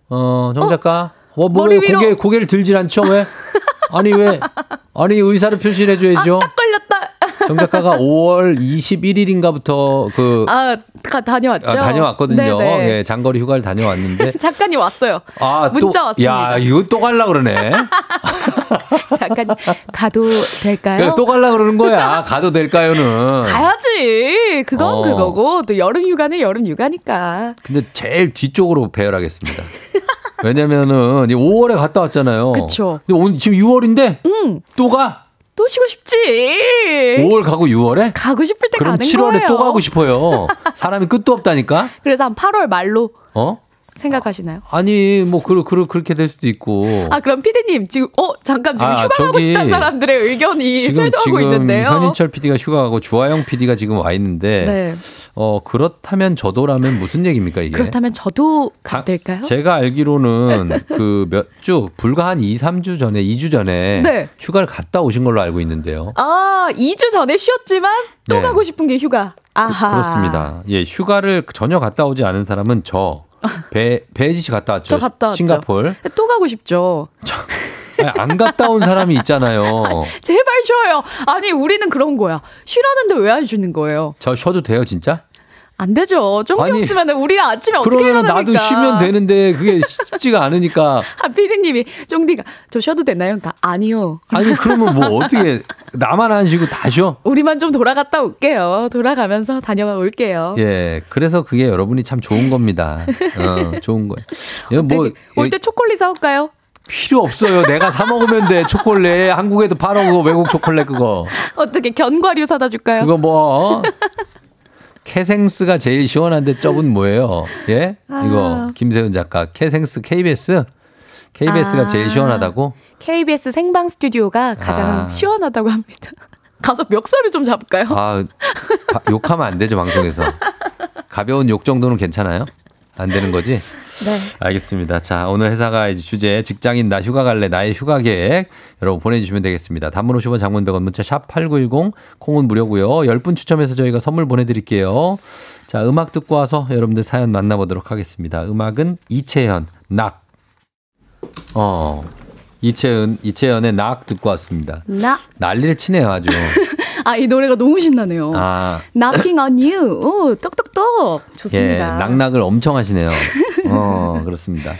어, 정 작가? 어, 뭐, 머리. 고개, 고개를 들질 않죠, 왜? 아니, 왜? 아니, 의사를 표시를 해줘야죠. 딱 걸렸다. 정 작가가 5월 21일인가부터 그, 아, 가, 다녀왔죠. 아, 다녀왔거든요. 네네. 예, 장거리 휴가를 다녀왔는데. 작가님 왔어요. 아, 문자 또, 왔습니다. 야, 이거 또 갈라 그러네. 작가님 가도 될까요? 그래서 또 갈라 그러는 거야. 가도 될까요는. 가야지. 그건 어. 그거고 또 여름 휴가는 여름 휴가니까. 근데 제일 뒤쪽으로 배열하겠습니다. 왜냐면은 5월에 갔다 왔잖아요. 그쵸. 근데 오늘 지금 6월인데 응. 또 가? 또 쉬고 싶지. 5월 가고 6월에? 가고 싶을 때 그럼 가는 7월에 거예요. 또 가고 싶어요. 사람이 끝도 없다니까. 그래서 한 8월 말로 어? 생각하시나요? 아니 뭐 그, 그, 그렇게 될 수도 있고. 아 그럼 피디님 지금 어 잠깐 지금 아, 휴가 가고 싶다는 사람들의 의견이 쇄도하고 있는데요. 현인철 PD가 휴가 가고 주하영 PD가 지금 와 있는데 네. 어 그렇다면 저도라면 무슨 얘기입니까 이게? 그렇다면 저도 될까요? 제가 알기로는 그 몇 주 불과 한 2, 3주 전에 2주 전에 네. 휴가를 갔다 오신 걸로 알고 있는데요. 아 2주 전에 쉬었지만 또 네. 가고 싶은 게 휴가. 아하. 그렇습니다. 예, 휴가를 전혀 갔다 오지 않은 사람은 저 배, 배지 씨 갔다 왔죠. 저 갔다 왔죠. 싱가폴. 또 가고 싶죠. 아니, 안 갔다 온 사람이 있잖아요. 제발 쉬어요. 아니 우리는 그런 거야. 쉬라는데 왜 안 쉬는 거예요? 저 쉬어도 돼요, 진짜? 안 되죠. 쫑디 아니, 없으면 우리가 아침에 어떻게 그러면 일어납니까? 나도 쉬면 되는데 그게 쉽지가 않으니까. 아 피디님이 쫑디가 저 쉬어도 되나요? 그러니까 아니요. 아니, 그러면 뭐 어떻게, 나만 안 쉬고 다 쉬어? 우리만 좀 돌아갔다 올게요. 돌아가면서 다녀와 올게요. 예, 그래서 그게 여러분이 참 좋은 겁니다. 어, 좋은 거예요. 이거 뭐, 올때 초콜릿 사올까요? 필요 없어요. 내가 사 먹으면 돼. 초콜릿. 한국에도 팔어, 그거 외국 초콜릿 그거. 어떻게 견과류 사다 줄까요? 그거 뭐, 어? 캐생스가 제일 시원한데 쩝은 뭐예요? 예? 이거, 김세은 작가. 캐생스 KBS? KBS가 아. 제일 시원하다고? KBS 생방 스튜디오가 가장 아. 시원하다고 합니다. 가서 멱살을 좀 잡을까요? 아, 바- 욕하면 안 되죠, 방송에서. 가벼운 욕 정도는 괜찮아요? 안 되는 거지? 네. 알겠습니다. 자, 오늘 회사가 이제 주제 직장인 나 휴가 갈래 나의 휴가 계획 여러분 보내주시면 되겠습니다. 단문 50원 장문 100원 문자 샵 8910 콩은 무료고요. 10분 추첨해서 저희가 선물 보내드릴게요. 자, 음악 듣고 와서 여러분들 사연 만나보도록 하겠습니다. 음악은 이채연 낙. 어, 이채연, 이채연의 낙 듣고 왔습니다. 나. 난리를 치네요, 아주. 아, 이 노래가 너무 신나네요. 아, Knocking on you. 오, 똑똑똑. 예, 좋습니다. 낙낙을 엄청 하시네요. 어, 그렇습니다.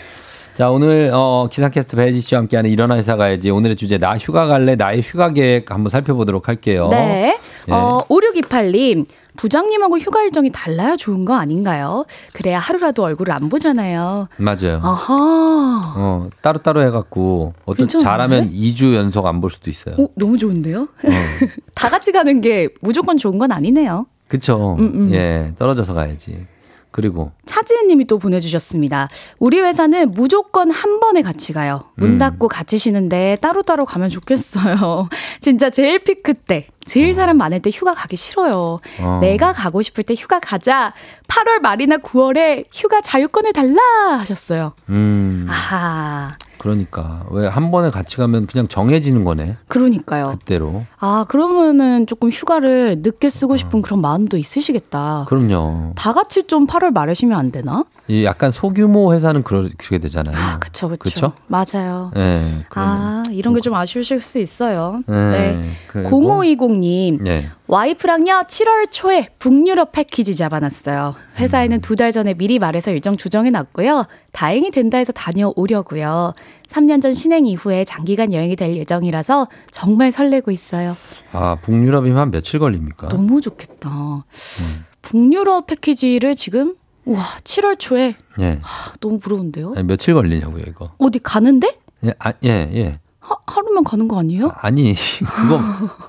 자, 오늘, 어, 기상캐스트 배지 씨와 함께하는 일어나 회사 가야지. 오늘의 주제, 나 휴가 갈래? 나의 휴가 계획 한번 살펴보도록 할게요. 네. 예. 어, 5628님. 부장님하고 휴가 일정이 달라야 좋은 거 아닌가요? 그래야 하루라도 얼굴을 안 보잖아요. 맞아요. 아하. 어, 따로따로 해갖고, 어떤, 괜찮은데? 잘하면 2주 연속 안 볼 수도 있어요. 오, 너무 좋은데요? 어, 다 같이 가는 게 무조건 좋은 건 아니네요. 그쵸. 음, 음. 예, 떨어져서 가야지. 그리고, 차지은 님이 또 보내주셨습니다. 우리 회사는 무조건 한 번에 같이 가요. 문 음. 닫고 같이 쉬는데 따로따로 가면 좋겠어요. 진짜 제일 피크 때, 제일 사람 많을 때 휴가 가기 싫어요. 어. 내가 가고 싶을 때 휴가 가자. 8월 말이나 9월에 휴가 자유권을 달라 하셨어요. 음, 아하. 그러니까 왜 한 번에 같이 가면 그냥 정해지는 거네. 그러니까요. 그대로. 아, 그러면은 조금 휴가를 늦게 쓰고 싶은 그런 마음도 있으시겠다. 그럼요. 다 같이 좀 8월 말에 쉬면 안 되나? 이 약간 소규모 회사는 그렇게 되잖아요. 아, 그쵸. 그쵸? 맞아요. 예. 아, 이런 게 좀 아쉬우실 수 있어요. 네. 네. 그리고- 0520님, 예. 와이프랑요, 7월 초에 북유럽 패키지 잡아놨어요. 회사에는 두달 전에 미리 말해서 일정 조정해놨고요. 다행히 된다 해서 다녀오려고요. 3년 전 신행 이후에 장기간 여행이 될 예정이라서 정말 설레고 있어요. 아, 북유럽이면 한 며칠 걸립니까? 너무 좋겠다. 북유럽 패키지를 지금, 우와, 7월 초에, 예. 아, 너무 부러운데요? 아니, 며칠 걸리냐고요, 이거. 어디 가는데? 예, 아, 예, 예. 하, 하루면 가는 거 아니에요? 아니, 그거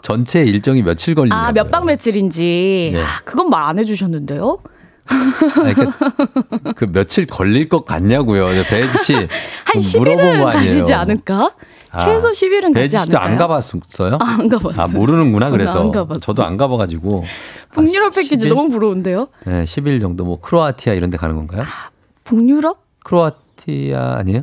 전체 일정이 며칠 걸리냐고요. 아, 몇 박 며칠인지. 예. 아, 그건 말 안 해주셨는데요? 아니, 그, 그 며칠 걸릴 것 같냐고요. 배지 씨. 한그 물어본 10일은 거 아니에요. 가시지 않을까? 아, 최소 10일은 가지 배지 씨도? 안 가봤어요? 아, 안 가봤어요. 아, 모르는구나, 그래서. 안. 저도 안 가봐가지고. 북유럽 아, 패키지 10일? 너무 부러운데요? 네, 10일 정도 뭐 크로아티아 이런 데 가는 건가요? 북유럽? 크로아티아 아니에요?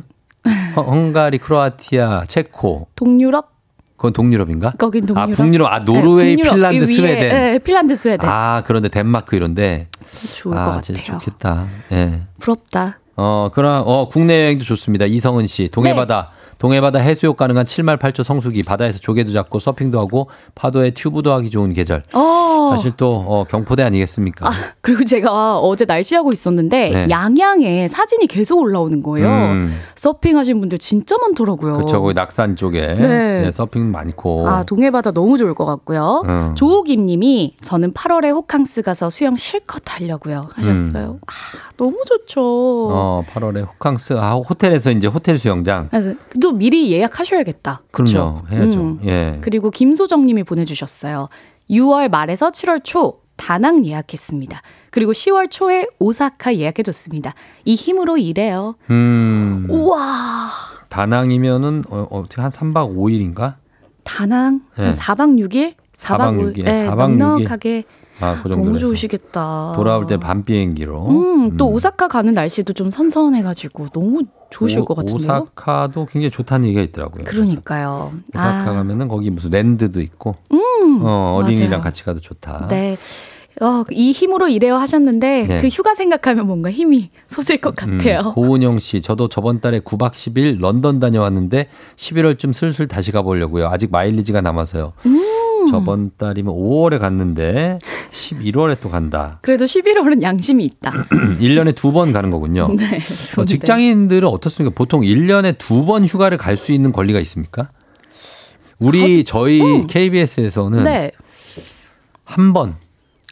헝- 헝가리, 크로아티아, 체코. 동유럽? 그건 동유럽인가? 거긴 동유럽. 아, 북유럽. 아, 노르웨이, 네. 핀란드, 이 위에, 스웨덴. 네, 핀란드, 스웨덴. 아, 그런데 덴마크 이런데. 좋을 것 아, 같아요. 진짜 좋겠다. 예. 부럽다. 어, 그럼, 어, 국내 여행도 좋습니다. 이성은 씨. 동해바다. 네. 동해바다 해수욕 가능한 7말 8초 성수기. 바다에서 조개도 잡고 서핑도 하고 파도에 튜브도 하기 좋은 계절. 어. 사실 또, 어, 경포대 아니겠습니까? 아, 그리고 제가 어제 날씨하고 있었는데 네. 양양에 사진이 계속 올라오는 거예요. 음. 서핑 하신 분들 진짜 많더라고요. 그쵸. 거기 낙산 쪽에. 네. 네, 서핑 많고. 아, 동해바다 너무 좋을 것 같고요. 음. 조호김 님이 저는 8월에 호캉스 가서 수영 실컷 하려고요. 하셨어요. 아, 너무 좋죠. 음. 어, 8월에 호캉스. 아, 호텔에서 이제 호텔 수영장. 그또 미리 예약하셔야겠다. 그쵸? 해야죠. 음. 예. 그리고 김소정 님이 보내주셨어요. 6월 말에서 7월 초 다낭 예약했습니다. 그리고 10월 초에 오사카 예약해뒀습니다. 이 힘으로 일해요. 음. 우와. 다낭이면은, 어, 어떻게 한 3박 5일인가? 다낭 네. 한 4박 6일? 4박 5일. 6일. 네, 4박 6일. 넉넉하게 아, 그 정도. 너무 좋으시겠다. 돌아올 때 밤 비행기로. 음, 또 오사카 가는 날씨도 좀 선선해가지고 너무 좋으실 오- 것 같은데요. 오사카도 굉장히 좋다는 얘기가 있더라고요. 그러니까요. 오사카 아, 가면은 거기 무슨 랜드도 있고, 음, 어, 어린이랑 맞아요. 같이 가도 좋다. 네. 어, 이 힘으로 일해요 하셨는데 네. 그 휴가 생각하면 뭔가 힘이 솟을 것 음, 같아요. 고은영 씨, 저도 저번 달에 9박 10일 런던 다녀왔는데 11월쯤 슬슬 다시 가보려고요. 아직 마일리지가 남아서요. 음. 저번 달이면 5월에 갔는데 11월에 또 간다. 그래도 11월은 양심이 있다. 1년에 두 번 가는 거군요. 네. 어. 직장인들은 어떻습니까? 보통 1년에 두 번 휴가를 갈 수 있는 권리가 있습니까? 우리 저희 KBS에서는 어? 네. 한 번,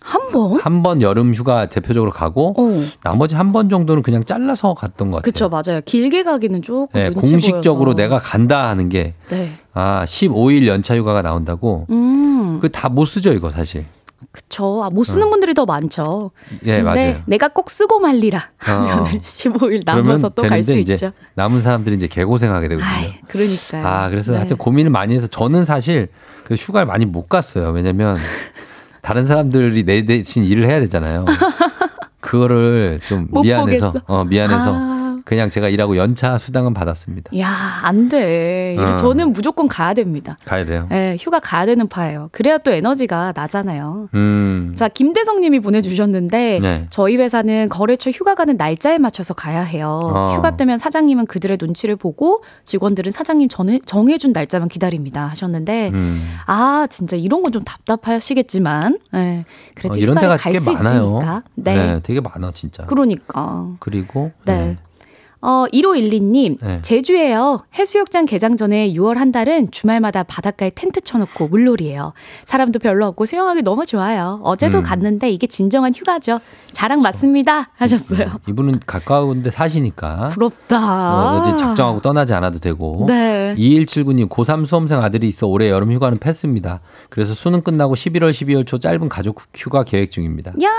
한 번? 한 번 여름 휴가 대표적으로 가고 어. 나머지 한 번 정도는 그냥 잘라서 갔던 것 같아요. 그쵸, 맞아요. 길게 가기는 조금 네, 공식적으로 보여서. 내가 간다 하는 게 네. 아, 15일 연차 휴가가 나온다고. 음, 그다 못 쓰죠, 이거 사실. 그쵸. 아, 못 쓰는 분들이 더 많죠. 예, 맞아요. 내가 꼭 쓰고 말리라 하면 어. 15일 그러면 남아서 또 갈 수 있죠. 남은 사람들이 이제 개고생하게 되거든요. 아이, 그러니까요. 아, 그래서 네. 하여튼 고민을 많이 해서 저는 사실 그 휴가를 많이 못 갔어요. 왜냐면 다른 사람들이 내 대신 일을 해야 되잖아요. 그거를 좀못 미안해서, 보겠어. 어, 미안해서 아. 그냥 제가 일하고 연차 수당은 받았습니다. 야, 안 돼. 어. 저는 무조건 가야 됩니다. 가야 돼요. 예, 휴가 가야 되는 파예요. 그래야 또 에너지가 나잖아요. 음. 자, 김대성 님이 보내 주셨는데, 네. 저희 회사는 거래처 휴가 가는 날짜에 맞춰서 가야 해요. 어. 휴가 때면 사장님은 그들의 눈치를 보고 직원들은 사장님 전에, 정해 준 날짜만 기다립니다. 하셨는데, 음. 아, 진짜 이런 건 좀 답답하시겠지만, 예, 그래도 어, 이런 데가 갈꽤수 많아요. 있으니까. 네. 되게 많아 진짜. 그러니까. 그리고 네. 어, 1512님, 네. 제주에요. 해수욕장 개장 전에 6월 한 달은 주말마다 바닷가에 텐트 쳐놓고 물놀이에요. 사람도 별로 없고 수영하기 너무 좋아요. 어제도 음. 갔는데 이게 진정한 휴가죠. 자랑 맞습니다. 하셨어요. 이분은 가까운데 사시니까 부럽다. 어, 어디 작정하고 떠나지 않아도 되고. 네. 2179님 고3 수험생 아들이 있어 올해 여름 휴가는 패스입니다. 그래서 수능 끝나고 11월 12월 초 짧은 가족 휴가 계획 중입니다. 야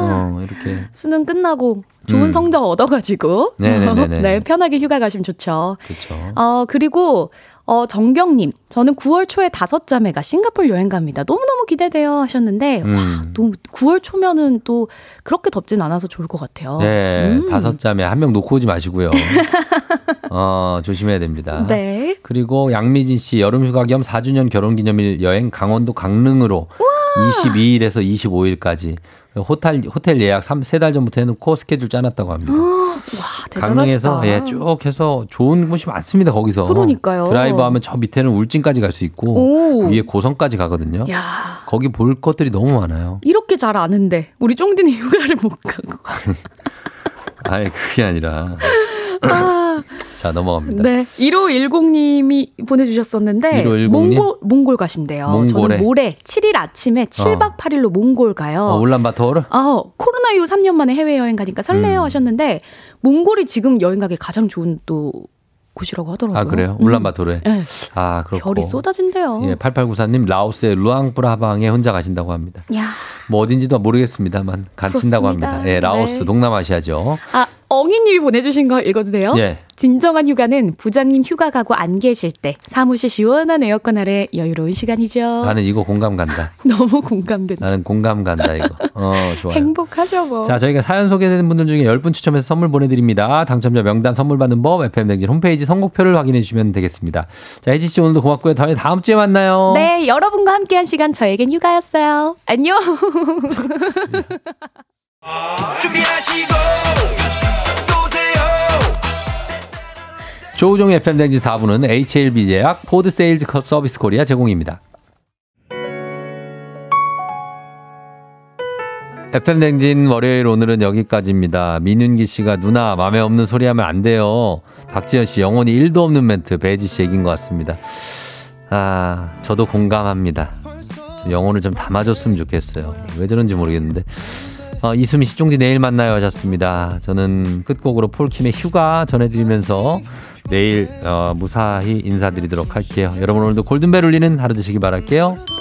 어, 이렇게 수능 끝나고 좋은 음. 성적 얻어가지고. 네, 편하게 휴가 가시면 좋죠. 그렇죠. 어, 그리고 어, 정경님, 저는 9월 초에 다섯 자매가 싱가폴 여행 갑니다. 너무 너무 기대돼요 하셨는데, 음. 와, 또 9월 초면은 또 그렇게 덥진 않아서 좋을 것 같아요. 네, 음. 다섯 자매 한 명 놓고 오지 마시고요. 어, 조심해야 됩니다. 네. 그리고 양미진 씨 여름 휴가 겸 4주년 결혼 기념일 여행 강원도 강릉으로 22일에서 25일까지 호텔 호텔 예약 3, 3달 전부터 해놓고 스케줄 짜놨다고 합니다. 와. 강릉에서 예, 쭉 해서 좋은 곳이 많습니다. 거기서 그러니까요. 드라이브 하면 저 밑에는 울진까지 갈 수 있고 오. 위에 고성까지 가거든요. 야, 거기 볼 것들이 너무 많아요. 이렇게 잘 아는데 우리 쫑디는 휴가를 못 가고. 아니 그게 아니라 아, 자 넘어갑니다. 네. 1510님이 보내주셨었는데 1510 님? 몽골 몽골 가신대요. 몽골에? 저는 모레 7일 아침에 7박 8일로 몽골 가요. 어, 울란바토르 아, 코로나 이후 3년 만에 해외 여행 가니까 설레요 음. 하셨는데 몽골이 지금 여행 가기 가장 좋은 또 곳이라고 하더라고요. 아 그래요? 음. 울란바토르에 네. 아 그렇고 별이 쏟아진대요. 예, 8894님 라오스의 루앙프라방에 혼자 가신다고 합니다. 야. 뭐 어딘지도 모르겠습니다만 가신다고. 합니다. 예, 라오스 네. 동남아시아죠. 아, 엉이님이 보내주신 거 읽어도 돼요? 예. 진정한 휴가는 부장님 휴가 가고 안 계실 때 사무실 시원한 에어컨 아래 여유로운 시간이죠. 나는 이거 공감 간다. 너무 공감된다. 나는 공감 간다 이거. 어 좋아요. 행복하죠 뭐. 자, 저희가 사연 소개된 분들 중에 10분 추첨해서 선물 보내 드립니다. 당첨자 명단 선물 받는 법, FM대행진 홈페이지 선곡표를 확인해 주시면 되겠습니다. 자, 혜지 씨 오늘도 고맙고요. 다음에 다음 주에 만나요. 네, 여러분과 함께한 시간 저에겐 휴가였어요. 안녕. 준비하시고 조우종의 FM대행진 4부는 HLB제약, 포드 세일즈 컵 서비스 코리아 제공입니다. FM댕진 월요일 오늘은 여기까지입니다. 민윤기 씨가 누나 맘에 없는 소리 하면 안 돼요. 박지현 씨 영혼이 1도 없는 멘트 배지 씨 얘기인 것 같습니다. 아, 저도 공감합니다. 좀 영혼을 좀 담아줬으면 좋겠어요. 왜 저런지 모르겠는데. 어, 이수미 씨 쫑디 내일 만나요 하셨습니다. 저는 끝곡으로 폴킴의 휴가 전해드리면서 내일 어, 무사히 인사드리도록 할게요. 여러분 오늘도 골든벨 울리는 하루 되시기 바랄게요.